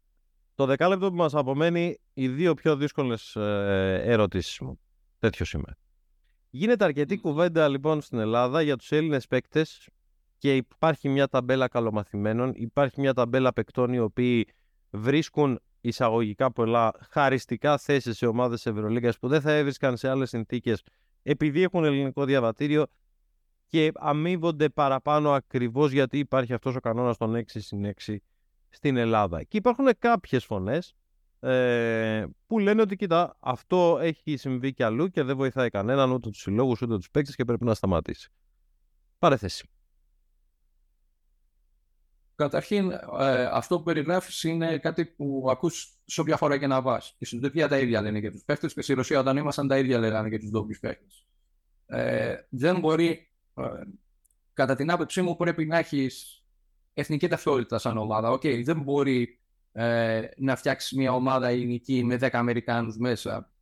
Το δεκάλεπτο που μας απομένει, οι δύο πιο δύσκολες ε, ερωτήσεις μου. Τέτοιος σήμερα. Γίνεται αρκετή κουβέντα λοιπόν στην Ελλάδα για τους Έλληνες παίκτες και υπάρχει μια ταμπέλα καλομαθημένων, υπάρχει μια ταμπέλα παικτών οι οποίοι βρίσκουν εισαγωγικά πολλά χαριστικά θέσεις σε ομάδες Ευρωλίγκας που δεν θα έβρισκαν σε άλλες συνθήκες επειδή έχουν ελληνικό διαβατήριο και αμείβονται παραπάνω ακριβώς γιατί υπάρχει αυτός ο κανόνας των 6 συν 6 στην Ελλάδα. Και υπάρχουν κάποιες φωνές ε, που λένε ότι κοίτα αυτό έχει συμβεί κι αλλού και δεν βοηθάει κανέναν ούτε τους συλλόγους ούτε τους παίκτες και πρέπει να σταματήσει. Παρέθεση. Καταρχήν, ε, αυτό που περιγράφεις είναι κάτι που ακούς σε όποια χώρα και να πας. Και στην Τουρκία τα ίδια λένε για τους παίχτε και στη Ρωσία όταν ήμασταν τα ίδια λέγανε για τους ντόπιους παίχτε. Ε, δεν μπορεί, ε, κατά την άποψή μου, πρέπει να έχεις εθνική ταυτότητα σαν ομάδα. Okay, δεν μπορεί ε, να φτιάξεις μια ομάδα ελληνική με 10 Αμερικάνους μέσα.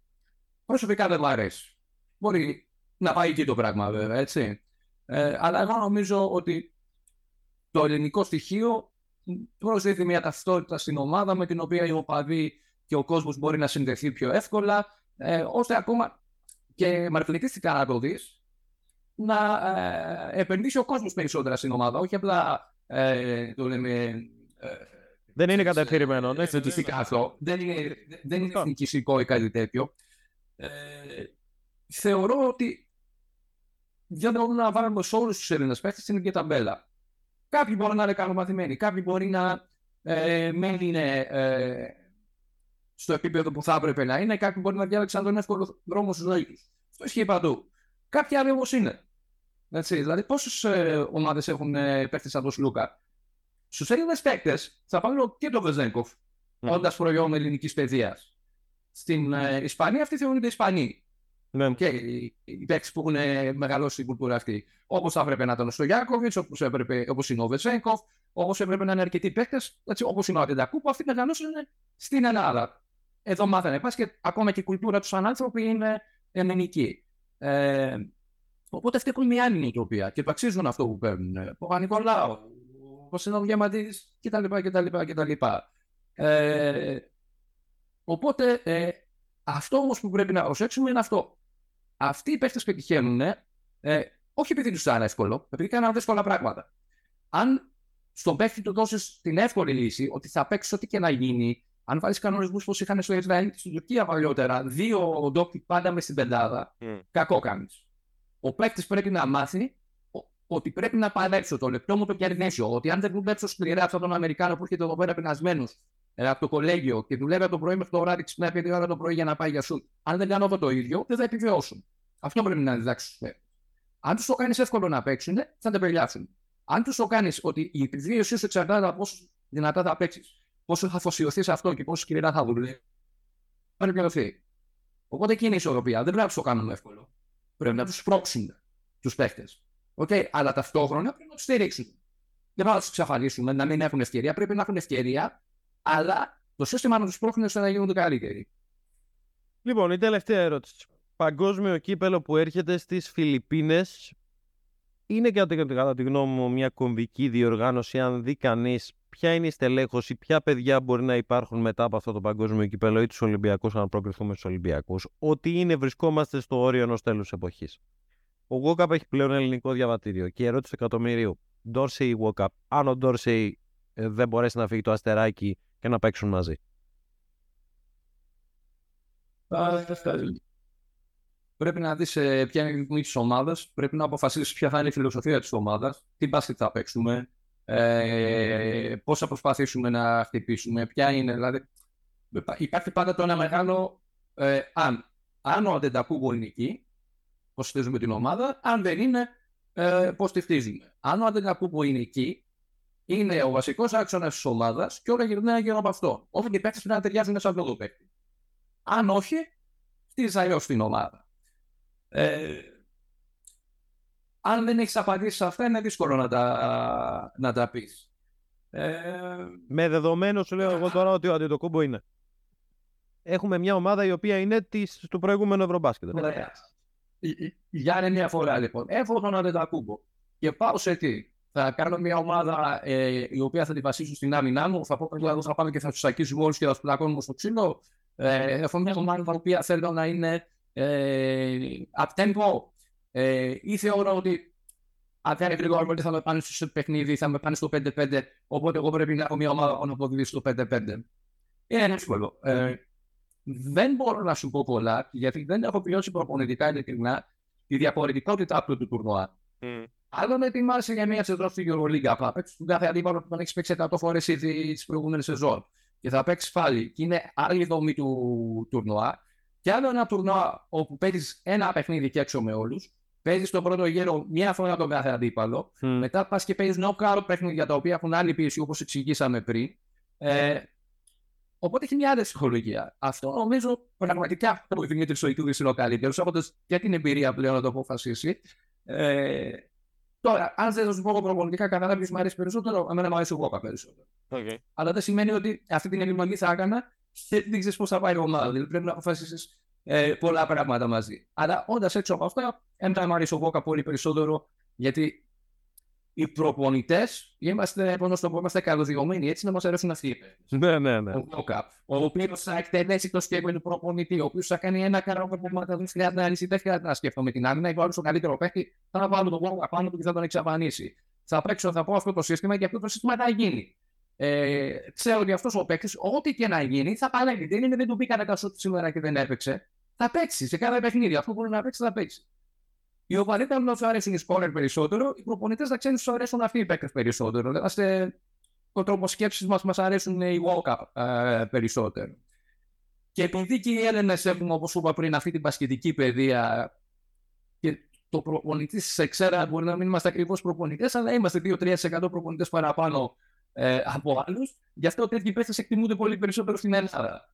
Προσωπικά δεν μου αρέσει. Μπορεί να πάει εκεί το πράγμα βέβαια, έτσι. Ε, αλλά εγώ νομίζω ότι το ελληνικό στοιχείο προσδίδει μια ταυτότητα στην ομάδα με την οποία οι οπαδοί και ο κόσμος μπορεί να συνδεθεί πιο εύκολα, ε, ώστε ακόμα και μαρκετιστικά να το δεις, να ε, επενδύσει ο κόσμος περισσότερα στην ομάδα, όχι απλά ε, το λέμε... Ε, δεν είναι κατευθυνμένο. Ναι, Φυσικά αυτό. Δεν είναι, δεν είναι εθνικιστικό ή κάτι τέτοιο. Ε, θεωρώ ότι δεν μπορούμε να βάλουμε σε όλους τους Έλληνες παίχτε στην ίδια ταμπέλα. Κάποιοι μπορεί να είναι καλομαθημένοι, κάποιοι μπορεί να ε, μένουν ε, στο επίπεδο που θα έπρεπε να είναι, κάποιοι μπορεί να διάλεξαν τον εύκολο δρόμο στη ζωή τους. Αυτό ισχύει παντού. Κάποιοι άλλοι όμως είναι. Έτσι, δηλαδή, πόσες ε, ομάδες έχουν ε, παίχτε σαν τον Σλούκα; Στους Έλληνες παίκτες θα πάρω και τον Βεζέγκοφ, mm. όντας προϊόν ελληνικής παιδείας. Στην ε, Ισπανία αυτοί θεωρούνται Ισπανοί. Ναι. Και οι παίκτες που έχουν μεγαλώσει την κουλτούρα αυτή. Όπως θα έπρεπε να ήταν ο Στογιάκοβιτ, όπως είναι ο Βεζέγκοφ, όπως έπρεπε να είναι αρκετοί παίκτες, όπως είναι ο Αντεντακού, που αυτοί μεγαλώσαν στην Ελλάδα. Εδώ μάθανε. Πας και ακόμα και η κουλτούρα τους σαν άνθρωποι είναι ελληνική. Ε, Οπότε φτιάχνουν μια άλλη νοοτροπία και το αξίζουν αυτό που παίρνουν. Ο Πανικολάου, ο Συνοδογιαματή κτλ. κτλ, κτλ. Ε, οπότε ε, αυτό όμως που πρέπει να προσέξουμε είναι αυτό. Αυτοί οι παίχτε πετυχαίνουν, ε, όχι επειδή τους ήταν εύκολο, επειδή κάνουν δύσκολα πράγματα. Αν στον παίχτη του δώσεις την εύκολη λύση ότι θα παίξεις ό,τι και να γίνει, αν βάλεις κανονισμούς όπω είχαν στο Ισραήλ και στην Τουρκία παλιότερα, δύο ντόπι πάντα μες στην πεντάδα, mm. κακό κάνεις. Ο παίκτης πρέπει να μάθει ότι πρέπει να παλέψω το λεπτό μου το κερδίσω. Ότι αν δεν δουλέψω σκληρά αυτόν τον Αμερικάνο που έρχεται εδώ πέρα πεινασμένος ε, από το κολέγιο και δουλεύει από το πρωί μέχρι το βράδυ, ξυπνάει πέντε ώρα το πρωί για να πάει για σου. Αν δεν κάνω αυτό το ίδιο, δεν θα επιβιώσουν. Αυτό πρέπει να διδάξεις στου Αν τους το κάνεις εύκολο να παίξουν, θα τα περιλάβουν. Αν τους το κάνεις ότι η επιβίωσή σου εξαρτάται από πόσο δυνατά θα παίξεις, πόσο θα αφοσιωθείς σε αυτό και πόσο σκληρά θα δουλεύεις, θα επιβιωθεί. Οπότε εκεί είναι η ισορροπία. Δεν πρέπει να τους το κάνουμε εύκολο. Πρέπει να τους σπρώξουν τους παίχτε. Okay, αλλά ταυτόχρονα πρέπει να τους στηρίξουν. Δεν πρέπει να τους εξαφανίσουμε, να μην έχουν ευκαιρία. Πρέπει να έχουν ευκαιρία, αλλά το σύστημα να τους πρόχνει ώστε να γίνονται καλύτεροι. Λοιπόν, η τελευταία ερώτηση. Παγκόσμιο κύπελο που έρχεται στις Φιλιππίνες είναι και κατά τη γνώμη μου μια κομβική διοργάνωση αν δει κανείς ποια είναι η στελέχωση, ποια παιδιά μπορεί να υπάρχουν μετά από αυτό το παγκόσμιο κυπέλο ή τους Ολυμπιακούς, αν προκριθούμε στους Ολυμπιακούς, ότι είναι βρισκόμαστε στο όριο ενός τέλους εποχής. Ο Γόκαπ έχει πλέον ελληνικό διαβατήριο και η ερώτηση του εκατομμυρίου, Ντόρσεϊ ή Γόκαπ, αν ο Ντόρσεϊ ε, δεν μπορέσει να φύγει το αστεράκι και να παίξουν μαζί; Πρέπει να δεις ε, ποια είναι η ρυθμή της ομάδας, πρέπει να αποφασίσεις ποια θα είναι η φιλοσοφία της ομάδας, τι μπάσκετ θα παίξουμε, ε, πώς θα προσπαθήσουμε να χτυπήσουμε, ποια είναι. Δηλαδή, υπάρχει πάντα το ένα μεγάλο ε, αν. Αν ο Αντεντακούμπο είναι εκεί, πώ στηρίζουμε την ομάδα, αν δεν είναι, ε, πώς τη χτίζουμε. Αν ο Αντεντακούμπο είναι εκεί, είναι ο βασικός άξονας της ομάδας και όλα γυρνάνε γύρω από αυτό. Όλοι οι παίκτες πρέπει να ταιριάζουν σε αυτό το παίκτη. Αν όχι, χτίζει αλλιώς την ομάδα. Ε, αν δεν έχεις απαντήσει σε αυτά, είναι δύσκολο να τα, να τα πεις. Ε... Με δεδομένο σου λέω εγώ τώρα ότι ο Αντιτοκούμπο είναι. Έχουμε μια ομάδα η οποία είναι της, του προηγούμενου Ευρωμπάσκετ. Ωραία. Για άλλη μια φορά λοιπόν. Έχω τον Αντιτοκούμπο και πάω σε τι. Θα κάνω μια ομάδα ε, η οποία θα την βασίσω στην άμυνά μου. Θα πω ότι θα πάμε και θα τους ακούσουμε όλους και θα τους πλακώνουμε στο ξύλο. Ε, έχω μια ομάδα η οποία θέλω να είναι ε, up tempo ε, ή θεωρώ ότι αν θα είναι γρήγορα ότι θα με πάνε στο παιχνίδι, θα με πάνε στο 5-5, οπότε εγώ πρέπει να έχω μια ομάδα να αποδίδει στο 5-5. Είναι εύκολο. Ε, δεν μπορώ να σου πω πολλά, γιατί δεν έχω βιώσει προπονητικά ειλικρινά τη διαφορετικότητα αυτού του τουρνουά. Mm. Άλλο να ετοιμάσει για μια σεζόν στη Euroliga, θα παίξει τον κάθε αντίπαλο που τον έχει παίξει 100 φορές ήδη τι προηγούμενε σεζόν και θα παίξει πάλι. Και είναι άλλη δομή του τουρνουά. Και άλλο ένα τουρνουά όπου παίζεις ένα παιχνίδι και έξω με όλους. Παίζεις το πρώτο γύρο μία φορά τον κάθε αντίπαλο. Mm. Μετά πας και παίζεις νοκάουτ παιχνίδια τα οποία έχουν άλλη πίεση όπως εξηγήσαμε πριν. Ε, οπότε έχει μια άλλη ψυχολογία. Αυτό νομίζω πραγματικά ο Δημήτρη Σοϊτούδη είναι ο καλύτερο, έχοντα και την εμπειρία πλέον να το αποφασίσει. Ε, τώρα, αν δεν σου πω προπονητικά κανένα ποιο μου αρέσει περισσότερο, εμένα μου αρέσει ο Γόκα περισσότερο. Okay. Αλλά δεν σημαίνει ότι αυτή την επιλογή θα έκανα και δεν ξέρεις πώς θα πάει η ομάδα. Δηλαδή πρέπει να αποφασίσεις ε, πολλά πράγματα μαζί. Αλλά όντας έξω από αυτά, εμένα μου αρέσει ο Βόκα πολύ περισσότερο γιατί οι προπονητές είμαστε, πώς το πω, είμαστε καλωδιωμένοι έτσι να μας αρέσουν αυτοί. Ναι, ναι, ναι. Ο Βόκα, ο οποίος θα εκτελέσει το σκέπο του προπονητή, ο οποίος θα κάνει ένα καρό που δεν χρειάζεται να λύσει, δεν χρειάζεται να σκέφτομαι την άμυνα, βάλω στο καλύτερο παίχτη, θα βάλω τον Βόκα πάνω του και θα τον εξαφανίσει. Θα παίξω, θα πω αυτό το σύστημα και αυτό το σύστημα θα γίνει ε, ξέρω ότι αυτός ο παίκτης, ό,τι και να γίνει, θα παλεύει. Δεν είναι, δεν του μπήκανε τα σουτ σήμερα και δεν έπαιξε. Θα παίξει σε κάθε παιχνίδι. Αυτό που μπορεί να παίξει, θα παίξει. Οι οπαδοί θα σου αρέσουν οι σπόρερ περισσότερο, οι προπονητές θα ξέρουν ότι σου αρέσουν αυτοί οι παίκτες περισσότερο. Δηλαδή, ο τρόπος σκέψης μας μας αρέσουν οι walk-up ε, περισσότερο. Και επειδή και οι Έλληνες έχουν, όπως είπα πριν, αυτή την πασχετική παιδεία και το προπονητής σε ξέρα μπορεί να μην είμαστε ακριβώς προπονητές, αλλά είμαστε 2-3% προπονητές παραπάνω ε, από άλλους. Γι' αυτό τέτοιοι παίχτε εκτιμούνται πολύ περισσότερο στην Ελλάδα.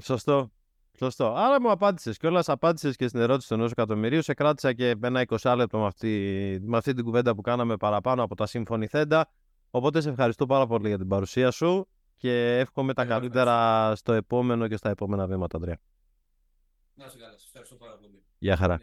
Σωστό. Σωστό. Άρα μου απάντησες και όλα απάντησες και στην ερώτηση του ενός εκατομμυρίου. Σε κράτησα και ένα 20 λεπτό με αυτή, με αυτή την κουβέντα που κάναμε παραπάνω από τα συμφωνηθέντα. Οπότε σε ευχαριστώ πάρα πολύ για την παρουσία σου και εύχομαι τα καλύτερα στο επόμενο και στα επόμενα βήματα, Αντρέα. Να σε καλά, ευχαριστώ πάρα πολύ. Γεια χαρά.